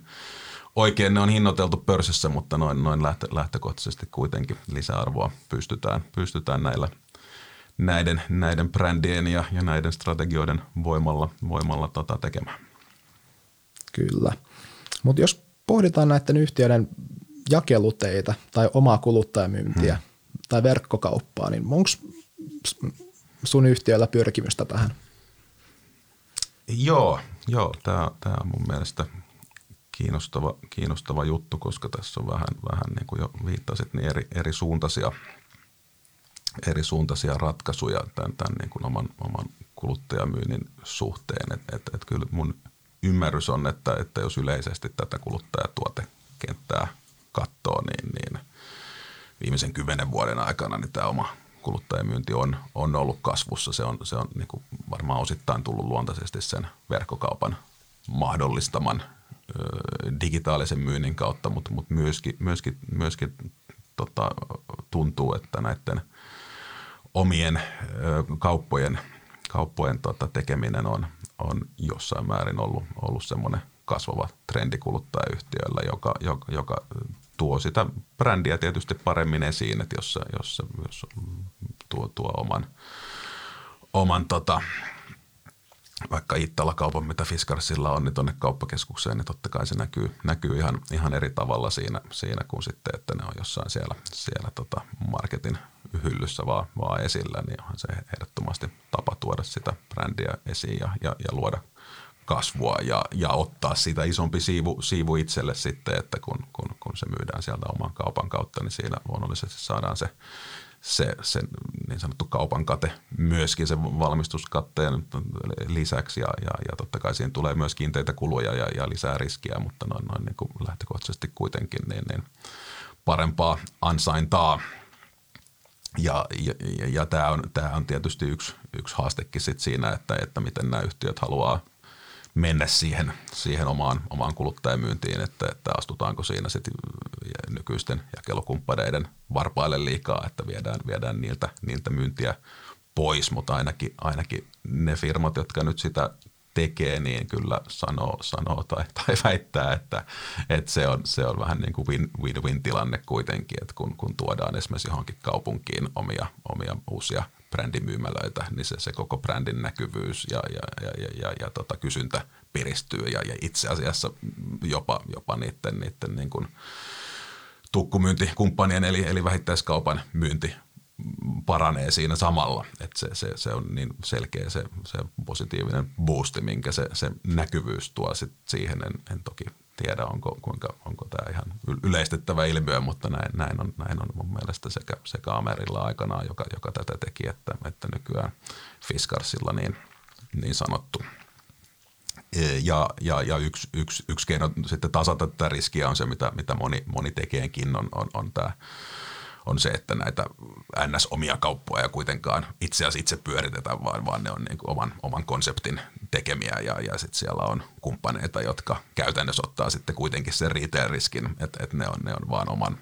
oikein ne on hinnoiteltu pörssissä, mutta noin, noin lähtö, lähtökohtaisesti kuitenkin lisäarvoa pystytään, pystytään näillä, näiden, näiden brändien ja, ja näiden strategioiden voimalla, voimalla tota tekemään. Kyllä. Mutta jos pohditaan näiden yhtiöiden jakeluteitä tai omaa kuluttajamyyntiä hmm. tai verkkokauppaa, niin onko sun yhtiöllä pyrkimystä tähän? Joo, joo tämä on mun mielestä kiinnostava, kiinnostava juttu, koska tässä on vähän, vähän niin kuin jo viittasit, niin eri, eri suuntaisia eri suuntaisia ratkaisuja tämän, tämän niin kuin oman, oman kuluttajamyynnin suhteen. Että et, et kyllä mun ymmärrys on, että, että jos yleisesti tätä kuluttajatuotekenttää katsoo, niin, niin viimeisen kymmenen vuoden aikana niin tämä oma kuluttajamyynti on, on ollut kasvussa. Se on, se on niin kuin varmaan osittain tullut luontaisesti sen verkkokaupan mahdollistaman digitaalisen myynnin kautta, mutta, mutta myöskin, myöskin, myöskin tota, tuntuu, että näiden omien kauppojen, kauppojen tota, tekeminen on, on jossain määrin ollut, ollut semmoinen kasvava trendi kuluttajayhtiöillä, joka, joka, joka tuo sitä brändiä tietysti paremmin esiin, että jos, jos, jos tuo, tuo oman, oman tota, vaikka Ittala-kaupan, mitä Fiskarsilla on, niin tuonne kauppakeskukseen, niin totta kai se näkyy, näkyy ihan, ihan eri tavalla siinä, siinä kuin sitten, että ne on jossain siellä, siellä tota marketin hyllyssä vaan, vaan esillä, niin onhan se ehdottomasti tapa tuoda sitä brändiä esiin ja, ja, ja luoda kasvua ja, ja ottaa siitä isompi siivu, siivu itselle sitten, että kun, kun, kun se myydään sieltä oman kaupan kautta, niin siinä luonnollisesti saadaan se, se, se niin sanottu kaupan kate myöskin sen valmistuskatteen lisäksi ja, ja, ja totta kai siihen tulee myös kiinteitä kuluja ja, ja lisää riskiä, mutta noin, noin niin kuin lähtökohtaisesti kuitenkin niin, niin parempaa ansaintaa – ja, ja, ja tämä, on, tämä on tietysti yksi, yksi haastekin sit siinä, että, että miten nämä yhtiöt haluaa mennä siihen, siihen omaan, omaan kuluttajamyyntiin, että, että astutaanko siinä sitten nykyisten jakelukumppaneiden varpaille liikaa, että viedään, viedään niiltä, niiltä myyntiä pois, mutta ainakin, ainakin ne firmat, jotka nyt sitä tekee, niin kyllä sanoo, sanoo tai, tai väittää, että, että se, on, se on vähän niin kuin win, win-win tilanne kuitenkin, että kun, kun tuodaan esimerkiksi johonkin kaupunkiin omia, omia uusia brändimyymälöitä, niin se, se koko brändin näkyvyys ja, ja, ja, ja, ja, ja tota, kysyntä piristyy ja, ja itse asiassa jopa, jopa niiden, niiden niin kuin tukkumyyntikumppanien eli, eli vähittäiskaupan myynti paranee siinä samalla. Että se, se, se on niin selkeä se, se positiivinen boosti, minkä se, se näkyvyys tuo sit siihen. En, en toki tiedä, onko, kuinka, onko tämä ihan yleistettävä ilmiö, mutta näin, näin, on, näin on mun mielestä sekä, sekä Amerilla aikanaan, joka, joka tätä teki, että, että nykyään Fiskarsilla niin, niin sanottu. E, ja, ja, ja yksi, yksi, yksi keino sitten tasata tätä riskiä on se, mitä, mitä moni, moni tekeekin, on, on, on tämä on se, että näitä NS-omia kauppoja kuitenkaan itse asiassa itse pyöritetään, vaan, vaan ne on niin oman, oman konseptin tekemiä ja, ja sitten siellä on kumppaneita, jotka käytännössä ottaa sitten kuitenkin sen retail-riskin, että, että ne, on, ne on vaan oman,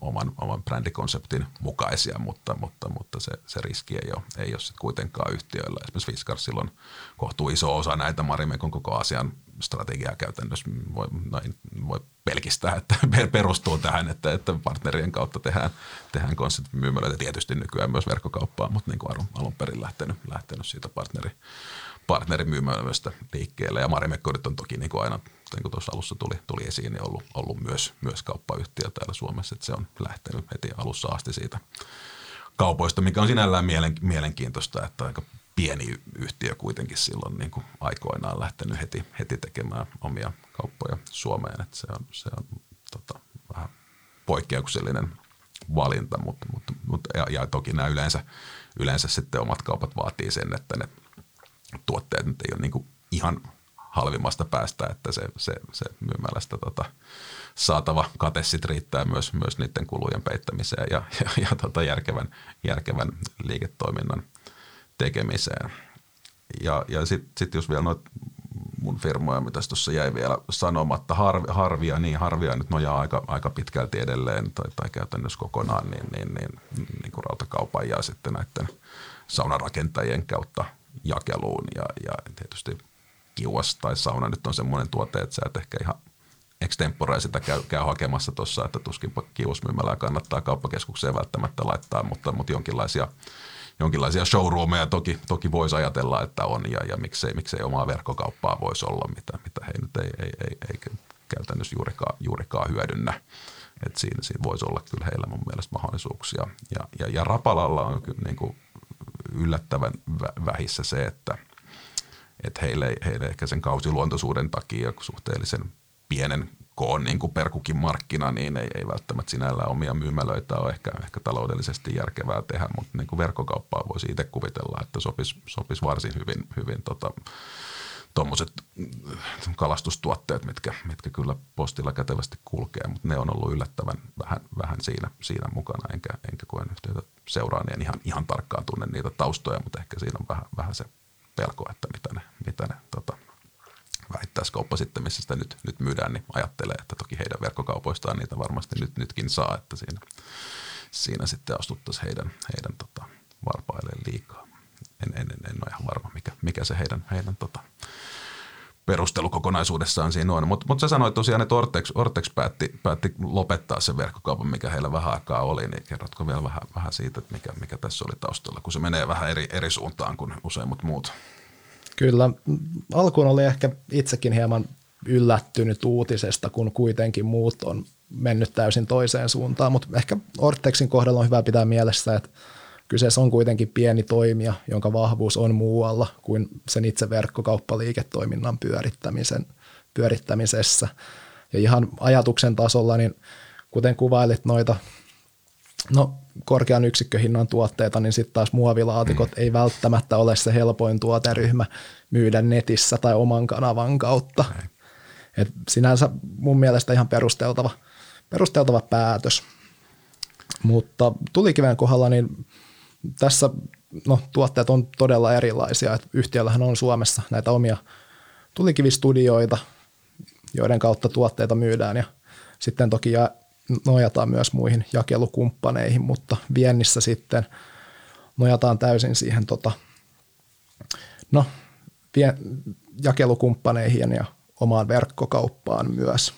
oman, oman brändikonseptin mukaisia, mutta, mutta, mutta se, se riski ei ole, ei ole sitten kuitenkaan yhtiöillä. Esimerkiksi Fiskarsilla on kohtuu iso osa näitä Marimekon koko asian strategiaa käytännössä voi, noin, voi pelkistää, että perustuu tähän, että, että partnerien kautta tehdään, tehdään konseptimyymälöitä. Tietysti nykyään myös verkkokauppaa, mutta niin kuin alun, alun perin lähtenyt, lähtenyt siitä partneri, partnerimyymälöistä liikkeelle. Ja Marimekkodit on toki niin kuin aina, niin kuin tuossa alussa tuli, tuli esiin, niin ollut, ollut myös, myös kauppayhtiö täällä Suomessa, että se on lähtenyt heti alussa asti siitä kaupoista, mikä on sinällään mielenkiintoista, että aika pieni yhtiö kuitenkin silloin niin kuin aikoinaan lähtenyt heti, heti tekemään omia kauppoja Suomeen. Että se on, se on tota, vähän poikkeuksellinen valinta, mutta, mutta, mutta ja, ja toki nämä yleensä, yleensä sitten omat kaupat vaatii sen, että ne tuotteet nyt ei ole niin kuin ihan halvimmasta päästä, että se, se, se myymälästä tota, saatava kate riittää myös, myös niiden kulujen peittämiseen ja, ja, ja tota järkevän, järkevän liiketoiminnan tekemiseen. Ja, ja sitten sit jos vielä noit mun firmoja, mitä tuossa jäi vielä sanomatta, harvi, harvia, niin harvia nyt nojaa aika, aika pitkälti edelleen tai, tai käytännössä kokonaan niin, niin, niin, niin kuin rautakaupan ja sitten näiden saunarakentajien kautta jakeluun ja, ja tietysti kiuas tai sauna nyt on semmoinen tuote, että sä et ehkä ihan extempore sitä käy, käy hakemassa tuossa, että tuskin kiusmyymälää kannattaa kauppakeskukseen välttämättä laittaa, mutta, mutta jonkinlaisia jonkinlaisia showroomeja toki, toki voisi ajatella, että on ja, ja miksei, miksei omaa verkkokauppaa voisi olla, mitä, mitä he nyt ei, ei, ei, ei käytännössä juurikaan, juurikaan hyödynnä. Et siinä, siinä voisi olla kyllä heillä mun mielestä mahdollisuuksia. Ja, ja, ja Rapalalla on kyllä niin kuin yllättävän vähissä se, että, että heille, heille ehkä sen kausiluontoisuuden takia suhteellisen pienen koon niin kuin per kukin markkina, niin ei, ei välttämättä sinällään omia myymälöitä ole ehkä, ehkä taloudellisesti järkevää tehdä, mutta niin kuin verkkokauppaa voisi itse kuvitella, että sopisi, sopisi varsin hyvin, hyvin tota, tuommoiset kalastustuotteet, mitkä, mitkä kyllä postilla kätevästi kulkee, mutta ne on ollut yllättävän vähän, vähän siinä, siinä mukana, enkä, enkä koen yhteyttä seuraan, niin ihan, ihan tarkkaan tunne niitä taustoja, mutta ehkä siinä on vähän, vähän se pelko, että mitä ne, mitä ne tota, vähittäiskauppa sitten, missä sitä nyt, nyt myydään, niin ajattelee, että toki heidän verkkokaupoistaan niitä varmasti nyt, nytkin saa, että siinä, siinä sitten astuttaisiin heidän, heidän tota, varpailleen liikaa. En, en, en, en ole ihan varma, mikä, mikä se heidän, heidän tota, perustelu kokonaisuudessaan siinä on. Mutta mut sä sanoit tosiaan, että Ortex, Ortex päätti, päätti lopettaa sen verkkokaupan, mikä heillä vähän aikaa oli, niin kerrotko vielä vähän, vähän siitä, että mikä, mikä tässä oli taustalla, kun se menee vähän eri, eri suuntaan kuin useimmat muut? Kyllä. Alkuun oli ehkä itsekin hieman yllättynyt uutisesta, kun kuitenkin muut on mennyt täysin toiseen suuntaan, mutta ehkä Ortexin kohdalla on hyvä pitää mielessä, että kyseessä on kuitenkin pieni toimija, jonka vahvuus on muualla kuin sen itse verkkokauppaliiketoiminnan pyörittämisen, pyörittämisessä. Ja ihan ajatuksen tasolla, niin kuten kuvailit noita no, korkean yksikköhinnan tuotteita, niin sitten taas muovilaatikot mm. ei välttämättä ole se helpoin tuoteryhmä myydä netissä tai oman kanavan kautta. Et sinänsä mun mielestä ihan perusteltava, perusteltava päätös. Mutta tulikiven kohdalla niin tässä no, tuotteet on todella erilaisia. Et yhtiöllähän on Suomessa näitä omia tulikivistudioita, joiden kautta tuotteita myydään ja sitten toki nojataan myös muihin jakelukumppaneihin, mutta viennissä sitten nojataan täysin siihen tota, no, vie, jakelukumppaneihin ja omaan verkkokauppaan myös.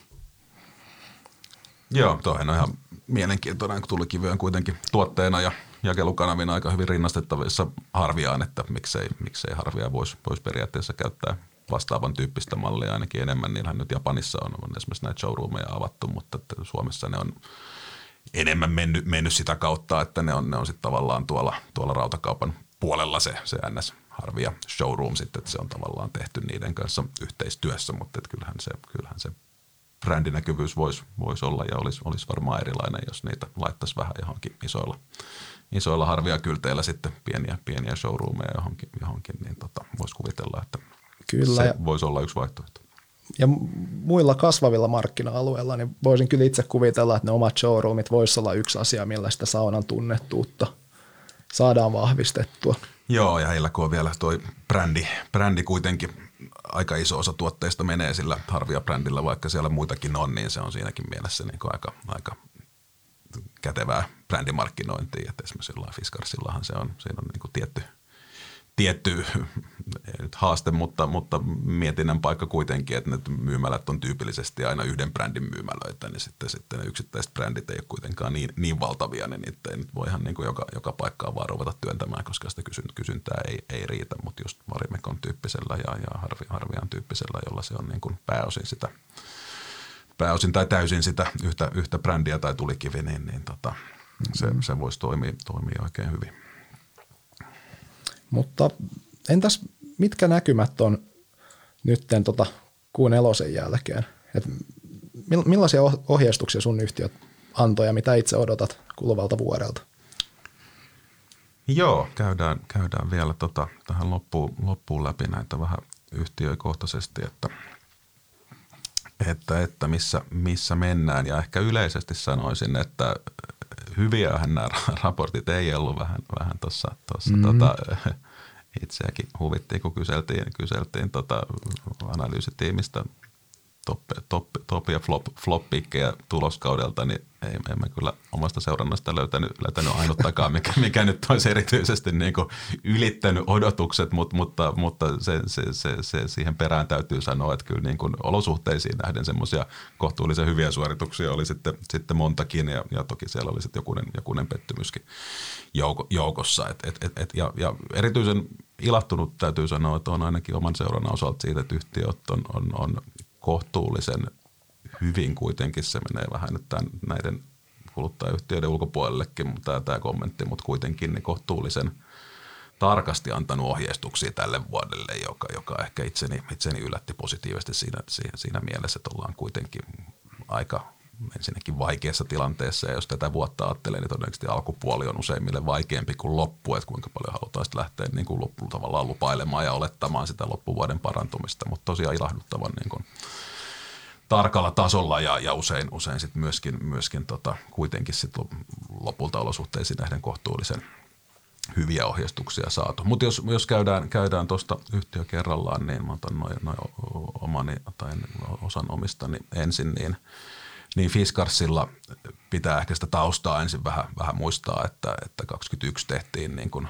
Joo, toihan on ihan mielenkiintoinen, kun tulikivi on kuitenkin tuotteena ja jakelukanavina aika hyvin rinnastettavissa harviaan, että miksei, miksei harvia voisi vois periaatteessa käyttää vastaavan tyyppistä mallia ainakin enemmän. Niillähän nyt Japanissa on, on esimerkiksi näitä showroomeja avattu, mutta että Suomessa ne on enemmän mennyt, mennyt sitä kautta, että ne on, ne on sitten tavallaan tuolla, tuolla rautakaupan puolella se, se NS harvia showroom sitten, että se on tavallaan tehty niiden kanssa yhteistyössä, mutta että kyllähän se, kyllähän se brändinäkyvyys voisi vois olla ja olisi, olisi varmaan erilainen, jos niitä laittaisi vähän johonkin isoilla, isoilla harvia kylteillä sitten pieniä, pieniä showroomeja johonkin, johonkin niin tota, voisi kuvitella, että Kyllä. Se ja, voisi olla yksi vaihtoehto. Ja muilla kasvavilla markkina-alueilla, niin voisin kyllä itse kuvitella, että ne omat showroomit voisi olla yksi asia, millä sitä saunan tunnettuutta saadaan vahvistettua. Joo, ja heillä kun on vielä tuo brändi, brändi kuitenkin aika iso osa tuotteista menee sillä harvia brändillä, vaikka siellä muitakin on, niin se on siinäkin mielessä niin kuin aika, aika kätevää brändimarkkinointia. Että esimerkiksi Fiskarsillahan se on, siinä on niin kuin tietty – tietty haaste, mutta, mutta mietinnän paikka kuitenkin, että ne myymälät on tyypillisesti aina yhden brändin myymälöitä, niin sitten, sitten ne yksittäiset brändit ei ole kuitenkaan niin, niin valtavia, niin niitä ei nyt voi ihan niin kuin joka, joka paikkaan vaan ruveta työntämään, koska sitä kysyntää ei, ei riitä, mutta just Varimekon tyyppisellä ja, ja Harvi, Harvian tyyppisellä, jolla se on niin kuin pääosin sitä pääosin tai täysin sitä yhtä, yhtä brändiä tai tulikivi, niin, niin tota, se, se voisi toimia, toimia oikein hyvin. Mutta entäs mitkä näkymät on nytten tota kuun elosen jälkeen? Et millaisia ohjeistuksia sun yhtiöt antoi ja mitä itse odotat kuluvalta vuodelta? Joo, käydään, käydään vielä tota, tähän loppuun, loppuun läpi näitä vähän yhtiökohtaisesti, että, että, että missä, missä mennään. Ja ehkä yleisesti sanoisin, että hyviähän nämä raportit ei ollut vähän, vähän tuossa mm. tota, itseäkin huvittiin, kun kyseltiin, kyseltiin tota analyysitiimistä top, top, top ja flop, flop tuloskaudelta, niin ei, emme kyllä omasta seurannasta löytänyt, löytänyt ainuttakaan, mikä, mikä nyt olisi erityisesti niin kuin ylittänyt odotukset, mutta, mutta, mutta se, se, se, se, siihen perään täytyy sanoa, että kyllä niin kuin olosuhteisiin nähden semmoisia kohtuullisen hyviä suorituksia oli sitten, sitten montakin ja, ja toki siellä oli sitten jokunen, jokunen pettymyskin jouko, joukossa. Et, et, et, et, ja, ja erityisen ilahtunut täytyy sanoa, että on ainakin oman seurannan osalta siitä, että yhtiöt on, on, on kohtuullisen hyvin kuitenkin. Se menee vähän nyt tämän, näiden kuluttajayhtiöiden ulkopuolellekin tämä, tämä kommentti, mutta kuitenkin niin kohtuullisen tarkasti antanut ohjeistuksia tälle vuodelle, joka, joka ehkä itseni, itseni yllätti positiivisesti siinä, siinä mielessä, että ollaan kuitenkin aika ensinnäkin vaikeassa tilanteessa ja jos tätä vuotta ajattelee, niin todennäköisesti alkupuoli on useimmille vaikeampi kuin loppu, että kuinka paljon halutaan sitten lähteä niin kuin loppuun tavallaan lupailemaan ja olettamaan sitä loppuvuoden parantumista, mutta tosiaan ilahduttavan niin kuin tarkalla tasolla ja, ja usein, usein sitten myöskin, myöskin tota, kuitenkin sit lopulta olosuhteisiin nähden kohtuullisen hyviä ohjeistuksia saatu. Mutta jos, jos käydään, käydään tuosta yhtiö kerrallaan, niin mä otan noin noi omani tai osan omistani ensin, niin – niin Fiskarsilla pitää ehkä sitä taustaa ensin vähän, vähän muistaa, että, että 21 tehtiin niin kuin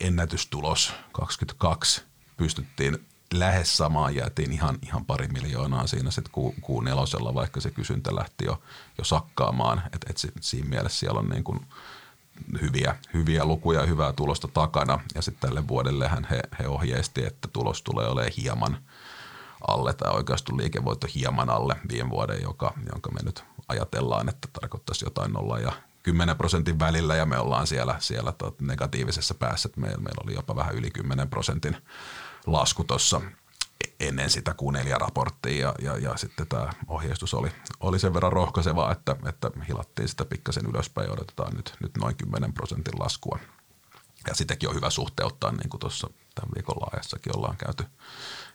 ennätystulos, 22 pystyttiin lähes samaan jäätiin ihan, ihan pari miljoonaa siinä sitten ku, nelosella, vaikka se kysyntä lähti jo, jo sakkaamaan. Et, et siinä mielessä siellä on niin kuin hyviä, hyviä lukuja ja hyvää tulosta takana. Ja sitten tälle vuodellehän he, he ohjeisti, että tulos tulee olemaan hieman – alle tai oikeastaan liikevoitto hieman alle viime vuoden, joka, jonka me nyt ajatellaan, että tarkoittaisi jotain nolla ja 10 prosentin välillä ja me ollaan siellä, siellä tot negatiivisessa päässä. Meillä, meillä oli jopa vähän yli 10 prosentin lasku tuossa ennen sitä Q4-raporttia ja, ja, ja sitten tämä ohjeistus oli, oli sen verran rohkaiseva, että, että hilattiin sitä pikkasen ylöspäin ja odotetaan nyt, nyt noin 10 prosentin laskua. Ja sitäkin on hyvä suhteuttaa, niin kuin tuossa tämän viikon laajassakin ollaan käyty,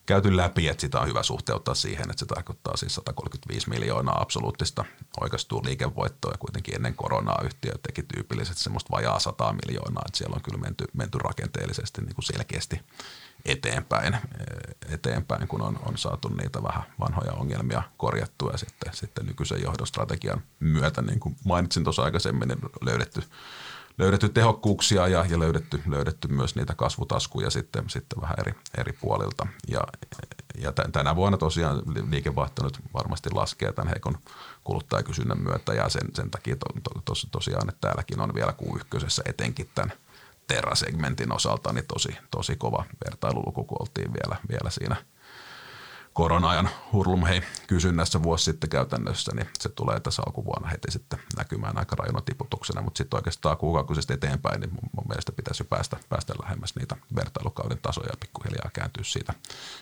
käyty läpi, että sitä on hyvä suhteuttaa siihen, että se tarkoittaa siis 135 miljoonaa absoluuttista oikeastuu liikevoittoa ja kuitenkin ennen koronaa yhtiö teki tyypillisesti semmoista vajaa 100 miljoonaa, että siellä on kyllä menty, menty rakenteellisesti niin kuin selkeästi eteenpäin, eh, eteenpäin, kun on, on saatu niitä vähän vanhoja ongelmia korjattua ja sitten, sitten nykyisen johdostrategian myötä, niin kuin mainitsin tuossa aikaisemmin, niin löydetty löydetty tehokkuuksia ja, ja löydetty, löydetty myös niitä kasvutaskuja sitten, sitten vähän eri, eri puolilta. Ja, ja tänä vuonna tosiaan liikevaihto nyt varmasti laskee tämän heikon kuluttajakysynnän myötä ja sen, sen takia to, to, to, tosiaan, että täälläkin on vielä Q1 etenkin tämän Terra-segmentin osalta niin tosi, tosi kova vertailuluku, kun oltiin vielä, vielä siinä – korona-ajan hurlumhei kysynnässä vuosi sitten käytännössä, niin se tulee tässä alkuvuonna heti sitten näkymään aika rajuna tiputuksena, mutta sitten oikeastaan kuukausista eteenpäin, niin mun, mun mielestä pitäisi päästä, päästä lähemmäs niitä vertailukauden tasoja ja pikkuhiljaa kääntyä siitä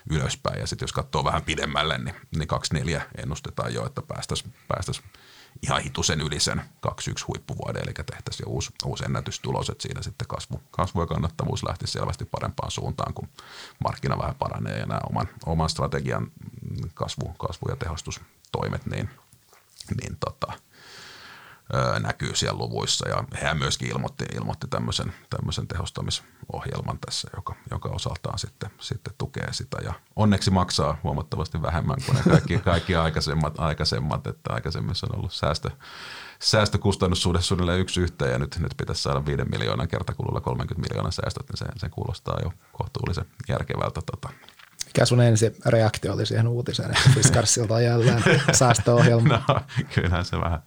ylöspäin. Ja sitten jos katsoo vähän pidemmälle, niin, niin 24 ennustetaan jo, että päästäisiin päästäisi ihan hitusen yli sen 21 huippuvuoden, eli tehtäisiin uusi, uusi ennätystulos, että siinä sitten kasvu, kasvu ja kannattavuus lähti selvästi parempaan suuntaan, kun markkina vähän paranee ja nämä oman, oman strategian kasvu, kasvu- ja tehostustoimet, niin, niin tota, näkyy siellä luvuissa. Ja hän myöskin ilmoitti, ilmoitti tämmöisen, tämmöisen tehostamisohjelman tässä, joka, joka osaltaan sitten, sitten tukee sitä. Ja onneksi maksaa huomattavasti vähemmän kuin ne kaikki, kaikki aikaisemmat, aikaisemmat, että aikaisemmin on ollut säästö, säästökustannussuhde suunnilleen yksi yhteen ja nyt, nyt pitäisi saada 5 miljoonan kertakululla 30 miljoonan säästöt, niin se, se kuulostaa jo kohtuullisen järkevältä tota, mikä sun ensi reaktio oli siihen uutiseen, että Fiskarsilta jälleen säästöohjelma? No, kyllähän se vähän,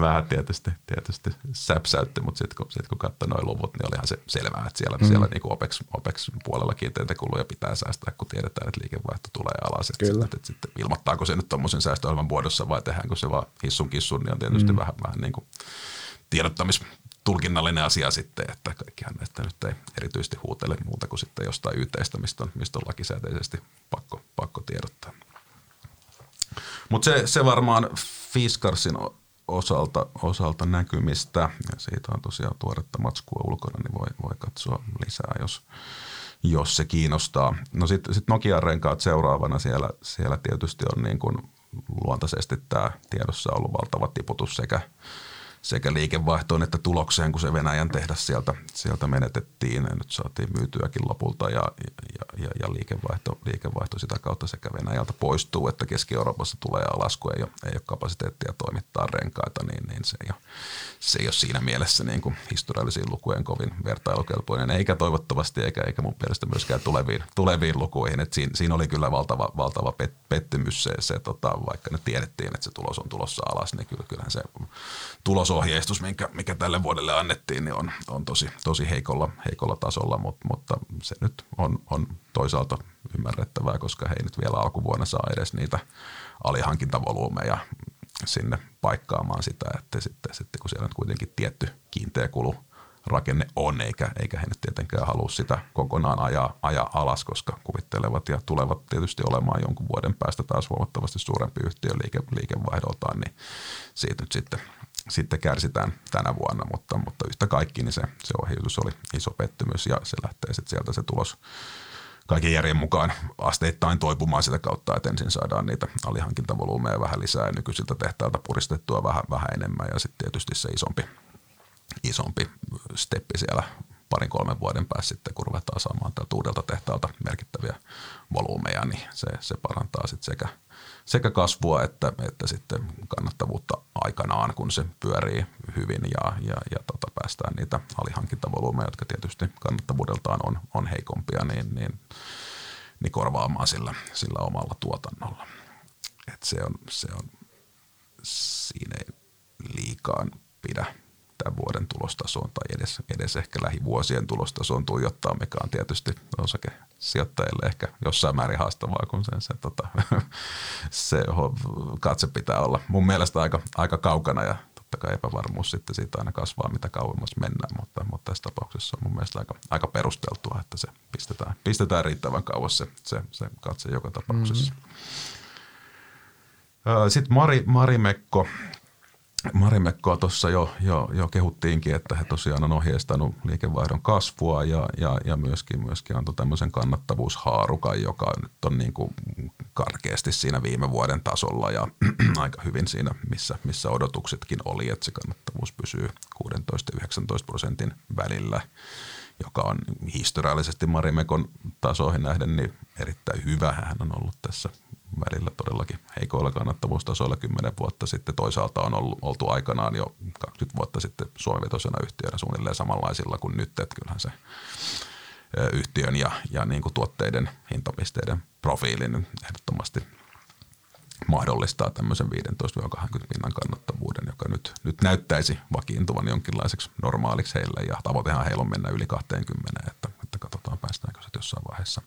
vähän tietysti, tietysti säpsäytti, mutta sitten kun, sit kun katsoi noin luvut, niin olihan se selvää, että siellä, mm. siellä niin OPEX, OPEX puolella kiinteitä pitää säästää, kun tiedetään, että liikevaihto tulee alas. Että Kyllä. Sitten, että sitten ilmoittaako se nyt tuommoisen säästöohjelman muodossa vai tehdäänkö se vaan hissun kissun, niin on tietysti mm. vähän, vähän niin kuin tiedottamis tulkinnallinen asia sitten, että kaikkihan näistä nyt ei erityisesti huutele muuta kuin sitten jostain yhteistä, mistä on, mistä on lakisääteisesti pakko, pakko tiedottaa. Mutta se, se varmaan Fiskarsin osalta, osalta näkymistä, ja siitä on tosiaan tuoretta matskua ulkona, niin voi, voi katsoa lisää, jos, jos se kiinnostaa. No sitten sit Nokian renkaat seuraavana siellä, siellä tietysti on niin kuin luontaisesti tämä tiedossa ollut valtava tiputus sekä – sekä liikevaihtoon että tulokseen, kun se Venäjän tehdas sieltä, sieltä menetettiin. Ja nyt saatiin myytyäkin lopulta ja, ja, ja, ja liikevaihto, liikevaihto sitä kautta sekä Venäjältä poistuu, että Keski-Euroopassa tulee alasku, ei ole, ei ole kapasiteettia toimittaa renkaita, niin, niin se, ei ole, se ei ole siinä mielessä niin kuin historiallisiin lukujen kovin vertailukelpoinen, eikä toivottavasti eikä, eikä mun mielestä myöskään tuleviin, tuleviin lukuihin. Et siinä, siinä, oli kyllä valtava, valtava pet, pettymys se, se tota, vaikka ne tiedettiin, että se tulos on tulossa alas, niin kyllä, kyllähän se tulosohjeistus, mikä, mikä tälle vuodelle annettiin, niin on, on tosi, tosi heikolla, heikolla tasolla, mutta, mutta se nyt on, on toisaalta ymmärrettävää, koska he ei nyt vielä alkuvuonna saa edes niitä alihankintavolyymeja sinne paikkaamaan sitä, että sitten, sitten kun siellä on kuitenkin tietty kiinteä kulu rakenne on, eikä, eikä he nyt tietenkään halua sitä kokonaan ajaa, ajaa alas, koska kuvittelevat ja tulevat tietysti olemaan jonkun vuoden päästä taas huomattavasti suurempi yhtiö liike, liikevaihdoltaan, niin siitä nyt sitten, sitten kärsitään tänä vuonna, mutta, mutta yhtä kaikki niin se, se ohjeitus oli iso pettymys ja se lähtee sitten sieltä se tulos kaiken järjen mukaan asteittain toipumaan sitä kautta, että ensin saadaan niitä alihankintavolyymeja vähän lisää ja nykyisiltä tehtäiltä puristettua vähän, vähän enemmän ja sitten tietysti se isompi, isompi steppi siellä parin kolmen vuoden päässä sitten, kun ruvetaan saamaan tältä uudelta tehtaalta merkittäviä volyymeja, niin se, se parantaa sitten sekä, sekä kasvua että, että sitten kannattavuutta aikanaan, kun se pyörii hyvin ja, ja, ja tota, päästään niitä alihankintavolyymeja, jotka tietysti kannattavuudeltaan on, on heikompia, niin, niin, niin korvaamaan sillä, sillä omalla tuotannolla. Et se on, se on, siinä ei liikaan pidä tämän vuoden tulostasoon tai edes, edes ehkä lähivuosien tulostasoon tuijottaa, mikä on tietysti osakesijoittajille ehkä jossain määrin haastavaa, kun se, se, tota, se katse pitää olla mun mielestä aika, aika kaukana ja totta kai epävarmuus sitten siitä aina kasvaa, mitä kauemmas mennään, mutta, mutta tässä tapauksessa on mun mielestä aika, aika perusteltua, että se pistetään, pistetään riittävän kauas se, se, se katse joka tapauksessa. Mm-hmm. Sitten Mari, Mari Mekko Marimekkoa tuossa jo, jo, jo kehuttiinkin, että he tosiaan on ohjeistanut liikevaihdon kasvua ja, ja, ja myöskin, myöskin antoi tämmöisen kannattavuushaarukan, joka nyt on niin kuin karkeasti siinä viime vuoden tasolla ja aika hyvin siinä, missä, missä odotuksetkin oli, että se kannattavuus pysyy 16-19 prosentin välillä, joka on historiallisesti Marimekon tasoihin nähden niin erittäin hyvä. Hän on ollut tässä välillä todellakin heikoilla kannattavuustasoilla 10 vuotta sitten. Toisaalta on ollut, oltu aikanaan jo 20 vuotta sitten suomivetoisena yhtiönä suunnilleen samanlaisilla kuin nyt, että kyllähän se yhtiön ja, ja niin kuin tuotteiden hintapisteiden profiilin ehdottomasti mahdollistaa tämmöisen 15-20 pinnan kannattavuuden, joka nyt, nyt näyttäisi vakiintuvan jonkinlaiseksi normaaliksi heille ja tavoitehan heillä on mennä yli 20, että, että katsotaan päästäänkö se jossain vaiheessa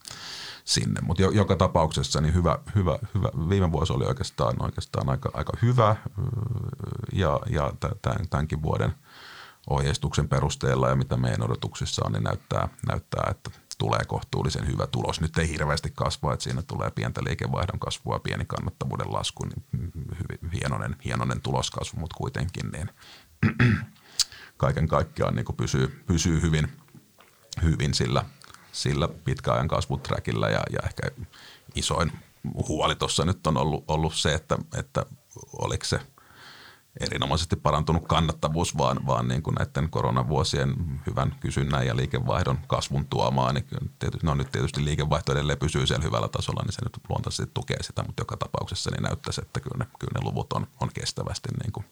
sinne. Mutta jo, joka tapauksessa niin hyvä, hyvä, hyvä. Viime vuosi oli oikeastaan, oikeastaan aika, aika hyvä ja, ja tämänkin vuoden ohjeistuksen perusteella ja mitä meidän odotuksissa on, niin näyttää, näyttää että tulee kohtuullisen hyvä tulos. Nyt ei hirveästi kasvaa, että siinä tulee pientä liikevaihdon kasvua, pieni kannattavuuden lasku, niin hyvin, hienoinen, hienoinen tuloskasvu, mutta kuitenkin niin kaiken kaikkiaan niin pysyy, pysyy hyvin, hyvin sillä sillä pitkäajan kasvuträkillä ja, ja ehkä isoin huoli tuossa nyt on ollut, ollut se, että, että oliko se erinomaisesti parantunut kannattavuus, vaan, vaan niin kuin näiden koronavuosien hyvän kysynnän ja liikevaihdon kasvun tuomaan, niin tietysti, no nyt tietysti liikevaihto edelleen pysyy siellä hyvällä tasolla, niin se nyt luontaisesti tukee sitä, mutta joka tapauksessa niin näyttäisi, että kyllä ne, kyllä ne luvut on, on kestävästi niin kuin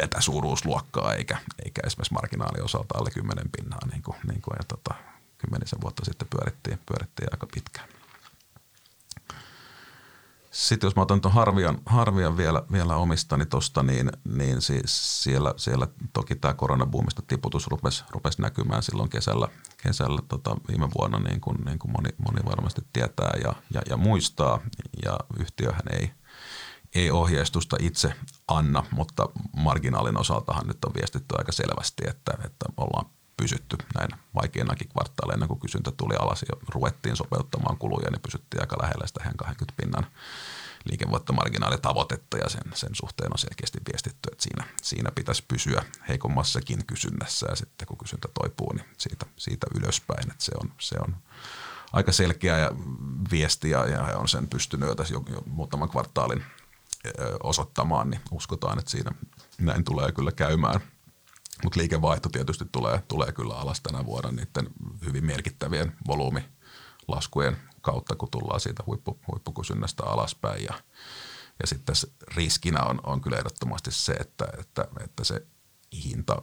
tätä suuruusluokkaa, eikä, eikä esimerkiksi marginaaliosalta alle 10 pinnaa, niin kuin, niin kuin, ja tota, kymmenisen vuotta sitten pyörittiin, pyörittiin aika pitkään. Sitten jos mä otan tuon Harvian, Harvian vielä, vielä omistani tuosta, niin, niin siis siellä, siellä toki tämä koronabuumista tiputus rupesi, rupesi näkymään silloin kesällä, kesällä tota, viime vuonna, niin kuin, niin kuin moni, moni varmasti tietää ja, ja, ja muistaa. Ja yhtiöhän ei, ei ohjeistusta itse anna, mutta marginaalin osaltahan nyt on viestitty aika selvästi, että, että ollaan pysytty näin vaikeinakin kvartaaleina, kun kysyntä tuli alas ja ruvettiin sopeuttamaan kuluja, niin pysyttiin aika lähellä sitä 20 pinnan liikevoittomarginaalitavoitetta ja sen, sen suhteen on selkeästi viestitty, että siinä, siinä pitäisi pysyä heikommassakin kysynnässä ja sitten kun kysyntä toipuu, niin siitä, siitä ylöspäin, että se on, se on aika selkeä ja viesti ja, ja on sen pystynyt jo jo, jo muutaman kvartaalin osoittamaan, niin uskotaan, että siinä näin tulee kyllä käymään. Mutta liikevaihto tietysti tulee, tulee kyllä alas tänä vuonna niiden hyvin merkittävien volyymilaskujen kautta, kun tullaan siitä huippu, huippukysynnästä alaspäin. Ja, ja sitten riskinä on, on kyllä ehdottomasti se, että, että, että se hinta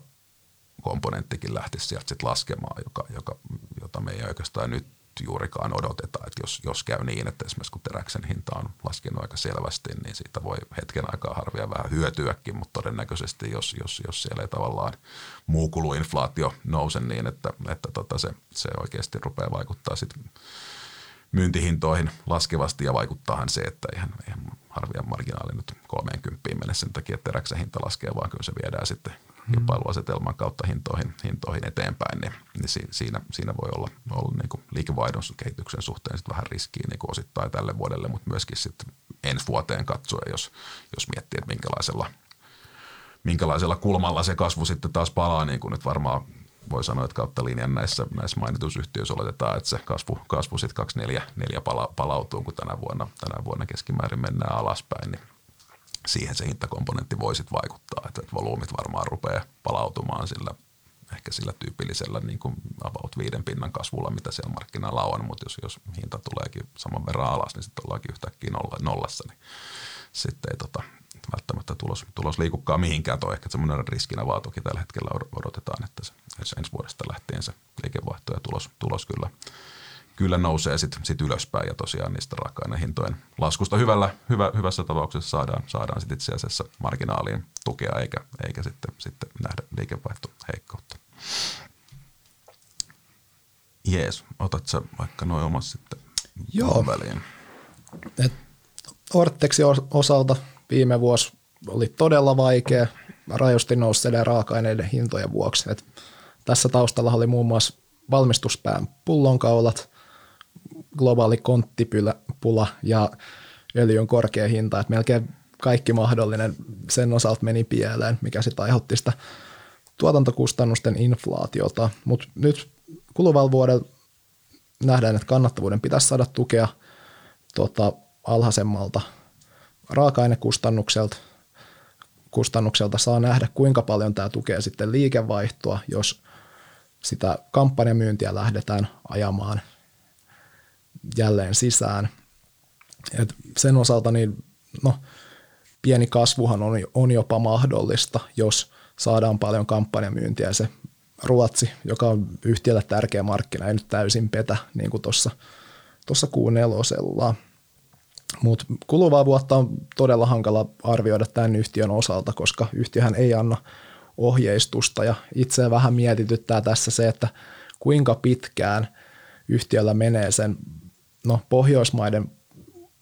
komponenttikin lähtisi sieltä sit laskemaan, joka, joka, jota me ei oikeastaan nyt juurikaan odoteta, että jos, jos käy niin, että esimerkiksi kun teräksen hinta on laskenut aika selvästi, niin siitä voi hetken aikaa harvia vähän hyötyäkin, mutta todennäköisesti jos, jos, jos siellä ei tavallaan muu kuluinflaatio nouse niin, että, että tota se, se oikeasti rupeaa vaikuttaa sitten myyntihintoihin laskevasti ja vaikuttaahan se, että eihän, eihän harvia marginaali nyt 30 mennä sen takia, että teräksen hinta laskee, vaan kyllä se viedään sitten kilpailuasetelman kautta hintoihin, hintoihin eteenpäin, niin, niin siinä, siinä voi olla, olla niin kuin liikevaihdon kehityksen suhteen sit vähän riskiä niin kuin osittain tälle vuodelle, mutta myöskin sitten ensi vuoteen katsoen, jos, jos miettii, että minkälaisella, minkälaisella kulmalla se kasvu sitten taas palaa, niin kuin nyt varmaan voi sanoa, että kautta linjan näissä, näissä mainitusyhtiöissä oletetaan, että se kasvu, kasvu sitten 2-4 pala, palautuu, kun tänä vuonna, tänä vuonna keskimäärin mennään alaspäin, niin siihen se hintakomponentti voi sitten vaikuttaa, että, että volyymit varmaan rupeaa palautumaan sillä ehkä sillä tyypillisellä niin kuin about viiden pinnan kasvulla, mitä siellä markkinalla on, mutta jos, jos hinta tuleekin saman verran alas, niin sitten ollaankin yhtäkkiä nolla, nollassa, niin sitten ei tota, välttämättä tulos, tulos liikukaan mihinkään. Tuo ehkä semmoinen riskinä vaan toki tällä hetkellä odotetaan, että se, ensi vuodesta lähtien se liikevaihto ja tulos, tulos kyllä kyllä nousee sitten sit ylöspäin ja tosiaan niistä raaka-ainehintojen laskusta hyvällä, hyvä, hyvässä tapauksessa saadaan, saadaan sitten itse asiassa marginaaliin tukea eikä, eikä sitten, sitten nähdä liikevaihtoheikkoutta. Jees, otat sä vaikka noin omas sitten Joo. väliin? Et Ortexin osalta viime vuosi oli todella vaikea rajusti nousseiden raaka-aineiden hintojen vuoksi. Et tässä taustalla oli muun muassa valmistuspään pullonkaulat, globaali konttipula ja öljyn korkea hinta, että melkein kaikki mahdollinen sen osalta meni pieleen, mikä sitten aiheutti sitä tuotantokustannusten inflaatiota, mutta nyt kuluvalla vuodella nähdään, että kannattavuuden pitäisi saada tukea tota, alhaisemmalta raaka-ainekustannukselta, kustannukselta saa nähdä, kuinka paljon tämä tukee sitten liikevaihtoa, jos sitä kampanjamyyntiä lähdetään ajamaan jälleen sisään. Et sen osalta niin, no, pieni kasvuhan on, on jopa mahdollista, jos saadaan paljon kampanjamyyntiä. Se Ruotsi, joka on yhtiölle tärkeä markkina, ei nyt täysin petä, niin kuin tuossa tuossa Q4. Mutta kuluvaa vuotta on todella hankala arvioida tämän yhtiön osalta, koska yhtiöhän ei anna ohjeistusta ja itseä vähän mietityttää tässä se, että kuinka pitkään yhtiöllä menee sen no, Pohjoismaiden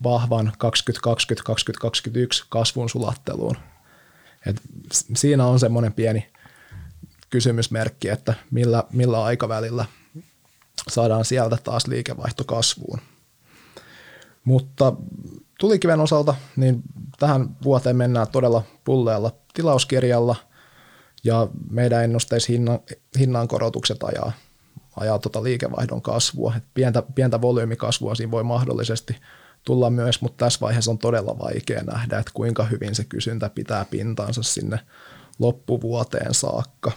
vahvan 2020-2021 kasvun sulatteluun. Et siinä on semmoinen pieni kysymysmerkki, että millä, millä aikavälillä saadaan sieltä taas liikevaihto kasvuun. Mutta tulikiven osalta, niin tähän vuoteen mennään todella pulleella tilauskirjalla ja meidän ennusteissa hinnan, hinnan korotukset ajaa ajaa tuota liikevaihdon kasvua. Et pientä, pientä volyymikasvua siinä voi mahdollisesti tulla myös, mutta tässä vaiheessa on todella vaikea nähdä, että kuinka hyvin se kysyntä pitää pintansa sinne loppuvuoteen saakka.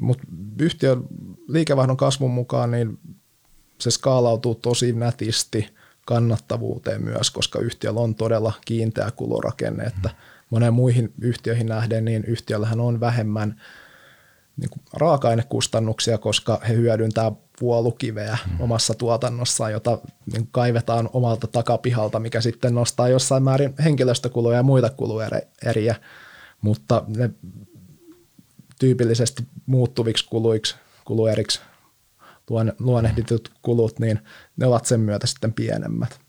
mutta yhtiön liikevaihdon kasvun mukaan niin se skaalautuu tosi nätisti kannattavuuteen myös, koska yhtiöllä on todella kiinteä kulurakenne, että monen muihin yhtiöihin nähden, niin yhtiöllähän on vähemmän niin kuin raaka-ainekustannuksia, koska he hyödyntää puolukiveä mm. omassa tuotannossaan, jota niin kaivetaan omalta takapihalta, mikä sitten nostaa jossain määrin henkilöstökuluja ja muita kulueriä, mutta ne tyypillisesti muuttuviksi kuluiksi, kulueriksi luonnehditut kulut, niin ne ovat sen myötä sitten pienemmät.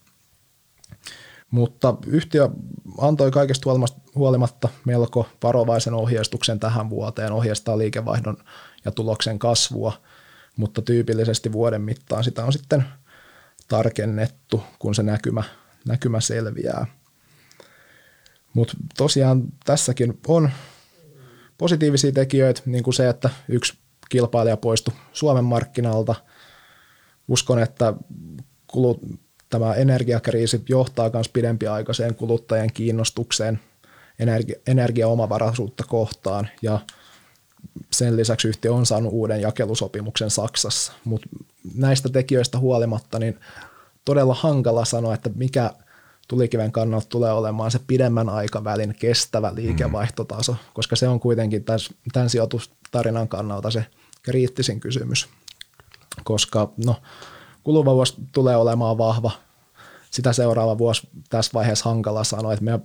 Mutta yhtiö antoi kaikesta huolimatta melko varovaisen ohjeistuksen tähän vuoteen, ohjeistaa liikevaihdon ja tuloksen kasvua, mutta tyypillisesti vuoden mittaan sitä on sitten tarkennettu, kun se näkymä, näkymä selviää. Mutta tosiaan tässäkin on positiivisia tekijöitä, niin kuin se, että yksi kilpailija poistui Suomen markkinalta. Uskon, että kulut, tämä energiakriisi johtaa myös pidempiaikaiseen kuluttajien kiinnostukseen energia, energiaomavaraisuutta kohtaan ja sen lisäksi yhtiö on saanut uuden jakelusopimuksen Saksassa, mutta näistä tekijöistä huolimatta niin todella hankala sanoa, että mikä tulikiven kannalta tulee olemaan se pidemmän aikavälin kestävä liikevaihtotaso, koska se on kuitenkin tämän sijoitustarinan kannalta se kriittisin kysymys, koska no, kuluva vuosi tulee olemaan vahva, sitä seuraava vuosi tässä vaiheessa hankala sanoa, että me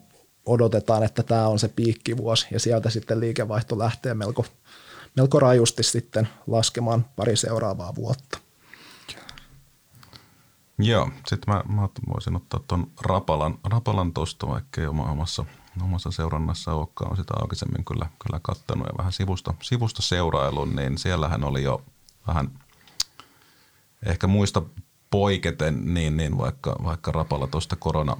odotetaan, että tämä on se piikkivuosi ja sieltä sitten liikevaihto lähtee melko, melko rajusti sitten laskemaan pari seuraavaa vuotta. Joo, sitten mä, mä voisin ottaa tuon Rapalan, Rapalan tuosta, vaikka ei omassa, omassa seurannassa olekaan, on sitä aikaisemmin kyllä, kyllä kattanut ja vähän sivusta, sivusta seurailun, niin siellähän oli jo vähän ehkä muista poiketen, niin, niin vaikka, vaikka Rapala tuosta korona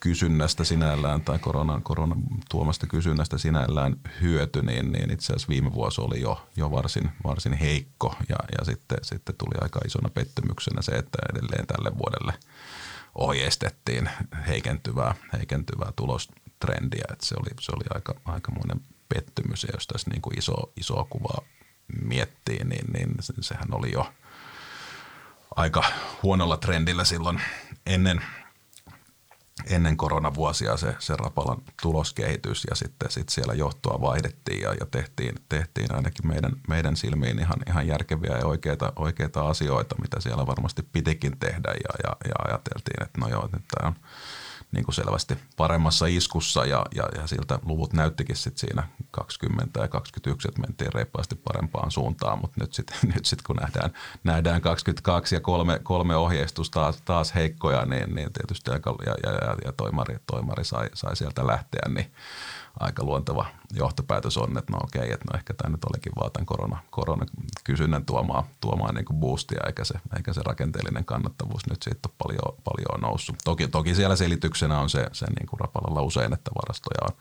kysynnästä sinällään tai koronan, koronan tuomasta kysynnästä sinällään hyöty, niin, niin itse asiassa viime vuosi oli jo, jo varsin, varsin heikko ja, ja sitten, sitten tuli aika isona pettymyksenä se, että edelleen tälle vuodelle ohjeistettiin heikentyvää, heikentyvää tulostrendiä, että se oli, se oli aika, aikamoinen pettymys ja jos tässä niin kuin iso, isoa kuvaa miettii, niin, niin sehän oli jo aika huonolla trendillä silloin ennen – ennen koronavuosia se, se Rapalan tuloskehitys ja sitten sit siellä johtoa vaihdettiin ja, ja tehtiin, tehtiin ainakin meidän, meidän silmiin ihan, ihan järkeviä ja oikeita, oikeita asioita, mitä siellä varmasti pitikin tehdä ja, ja, ja ajateltiin, että no joo, nyt tämä on – niin kuin selvästi paremmassa iskussa ja, ja, ja siltä luvut näyttikin sit siinä 20 ja 21, että mentiin reippaasti parempaan suuntaan, mutta nyt sitten nyt sit kun nähdään, nähdään 22 ja kolme, kolme ohjeistusta taas, taas heikkoja, niin, niin tietysti aika, ja, ja, ja, ja toimari, toimari sai, sai sieltä lähteä, niin aika luonteva johtopäätös on, että no okei, että no ehkä tämä nyt olikin vaan tämän korona, koronakysynnän tuomaa, tuomaa niin kuin boostia, eikä se, eikä se rakenteellinen kannattavuus nyt siitä ole paljon, paljon noussut. Toki, toki siellä selityksenä on se, se niin kuin rapalalla usein, että varastoja on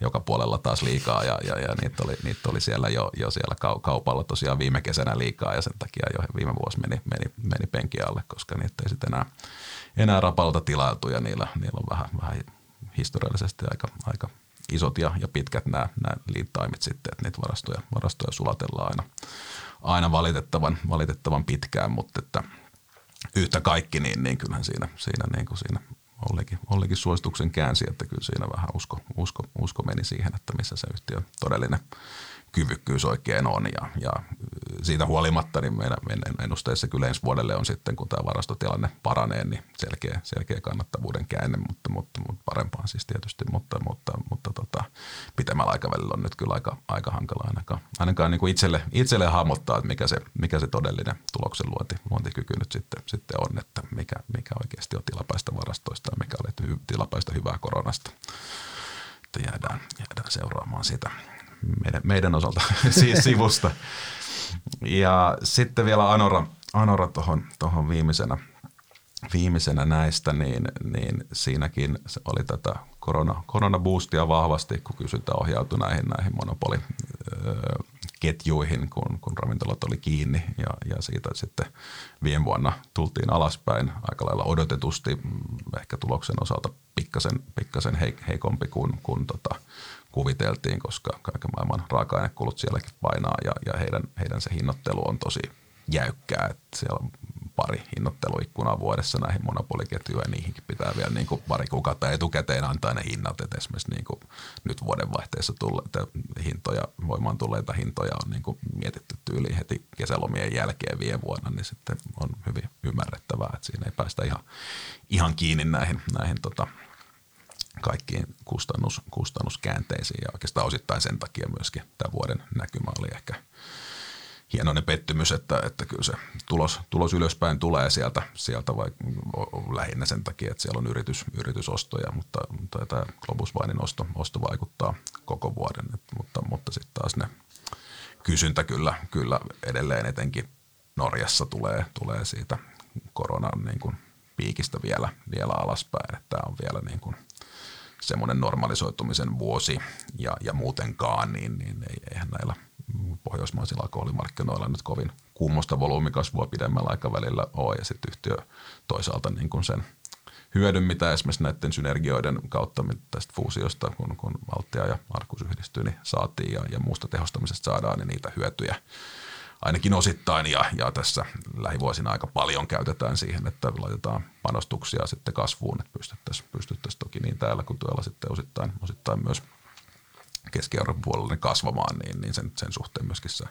joka puolella taas liikaa ja, ja, ja niitä, oli, niitä oli siellä jo, jo siellä kaupalla tosiaan viime kesänä liikaa ja sen takia jo viime vuosi meni, meni, meni penki alle, koska niitä ei sitten enää, enää rapalta tilailtu ja niillä, niillä on vähän, vähän historiallisesti aika, aika isot ja, ja pitkät nämä, nämä lead timeit sitten, että niitä varastoja, varastoja sulatellaan aina, aina valitettavan, valitettavan pitkään, mutta että yhtä kaikki, niin, niin kyllähän siinä, siinä, niin kuin siinä Ollikin, Ollikin suosituksen käänsi, että kyllä siinä vähän usko, usko, usko meni siihen, että missä se yhtiön todellinen kyvykkyys oikein on. Ja, ja siitä huolimatta niin meidän, meidän ennusteissa kyllä ensi vuodelle on sitten, kun tämä varastotilanne paranee, niin selkeä, selkeä kannattavuuden käänne, mutta, mutta, mutta parempaan siis tietysti, mutta, mutta, mutta tota, pitemmällä aikavälillä on nyt kyllä aika, aika hankala ainakaan, ainakaan niin kuin itselle, itselle hahmottaa, että mikä se, mikä se todellinen tuloksen luonti, luontikyky nyt sitten, sitten on, että mikä, mikä oikeasti on tilapäistä varastoista ja mikä oli tilapäistä hyvää koronasta. Että jäädään, jäädään seuraamaan sitä meidän, meidän osalta sivusta. Ja sitten vielä Anora, Anora tuohon tohon viimeisenä, viimeisenä näistä, niin, niin siinäkin oli tätä korona, koronaboostia vahvasti, kun kysyntä ohjautui näihin, näihin monopoliketjuihin, kun, kun ravintolat oli kiinni ja, ja siitä sitten viime vuonna tultiin alaspäin aika lailla odotetusti, ehkä tuloksen osalta pikkasen, pikkasen heikompi kuin, kuin tota, kuviteltiin, koska kaiken maailman raaka-ainekulut sielläkin painaa ja, ja heidän, heidän se hinnoittelu on tosi jäykkää, että siellä on pari hinnoitteluikkunaa vuodessa näihin monopoliketjuihin ja niihinkin pitää vielä niin kuin pari kuukautta etukäteen antaa ne hinnat, että esimerkiksi niin kuin nyt vuodenvaihteessa tulleita hintoja, voimaan tulleita hintoja on niin kuin mietitty tyyliin heti kesälomien jälkeen viime vuonna, niin sitten on hyvin ymmärrettävää, että siinä ei päästä ihan, ihan kiinni näihin, näihin tota, kaikkiin kustannus, kustannuskäänteisiin ja oikeastaan osittain sen takia myöskin tämä vuoden näkymä oli ehkä hienoinen pettymys, että, että kyllä se tulos, tulos ylöspäin tulee sieltä, sieltä vai, lähinnä sen takia, että siellä on yritys, yritysostoja, mutta, mutta tämä Globus Winein osto, osto vaikuttaa koko vuoden, että, mutta, mutta sitten taas ne kysyntä kyllä, kyllä edelleen etenkin Norjassa tulee, tulee siitä koronan niin kuin piikistä vielä, vielä alaspäin, että tämä on vielä niin kuin – semmoinen normalisoitumisen vuosi ja, ja muutenkaan, niin, niin ei, eihän näillä pohjoismaisilla alkoholimarkkinoilla nyt kovin kummosta volyymikasvua pidemmällä aikavälillä ole. Ja sitten yhtiö toisaalta niin kuin sen hyödyn, mitä esimerkiksi näiden synergioiden kautta tästä fuusiosta, kun, kun Altia ja Markus yhdistyy, niin saatiin ja, ja muusta tehostamisesta saadaan niin niitä hyötyjä ainakin osittain ja, ja tässä lähivuosina aika paljon käytetään siihen, että laitetaan panostuksia sitten kasvuun, että pystyttäisiin, pystyttäisiin toki niin täällä kuin tuolla sitten osittain, osittain myös Keski-Euroopan puolella kasvamaan, niin, niin sen, sen suhteen myöskin se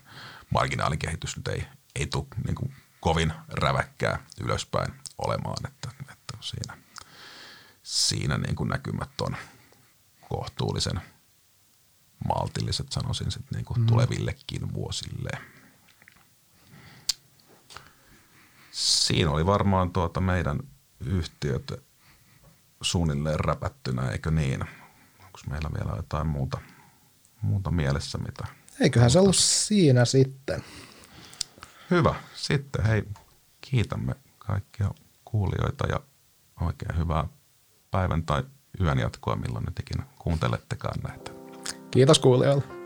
marginaalikehitys nyt ei, ei tule niin kuin kovin räväkkää ylöspäin olemaan, että, että siinä, siinä niin kuin näkymät on kohtuullisen maltilliset, sanoisin sitten niin kuin mm. tulevillekin vuosille. Siinä oli varmaan tuota meidän yhtiöt suunnilleen räpättynä, eikö niin? Onko meillä vielä jotain muuta, muuta mielessä, mitä? Eiköhän se ollut siinä sitten. Hyvä. Sitten hei, kiitämme kaikkia kuulijoita ja oikein hyvää päivän tai yön jatkoa, milloin nyt ikinä kuuntelettekaan näitä. Kiitos kuulijoille.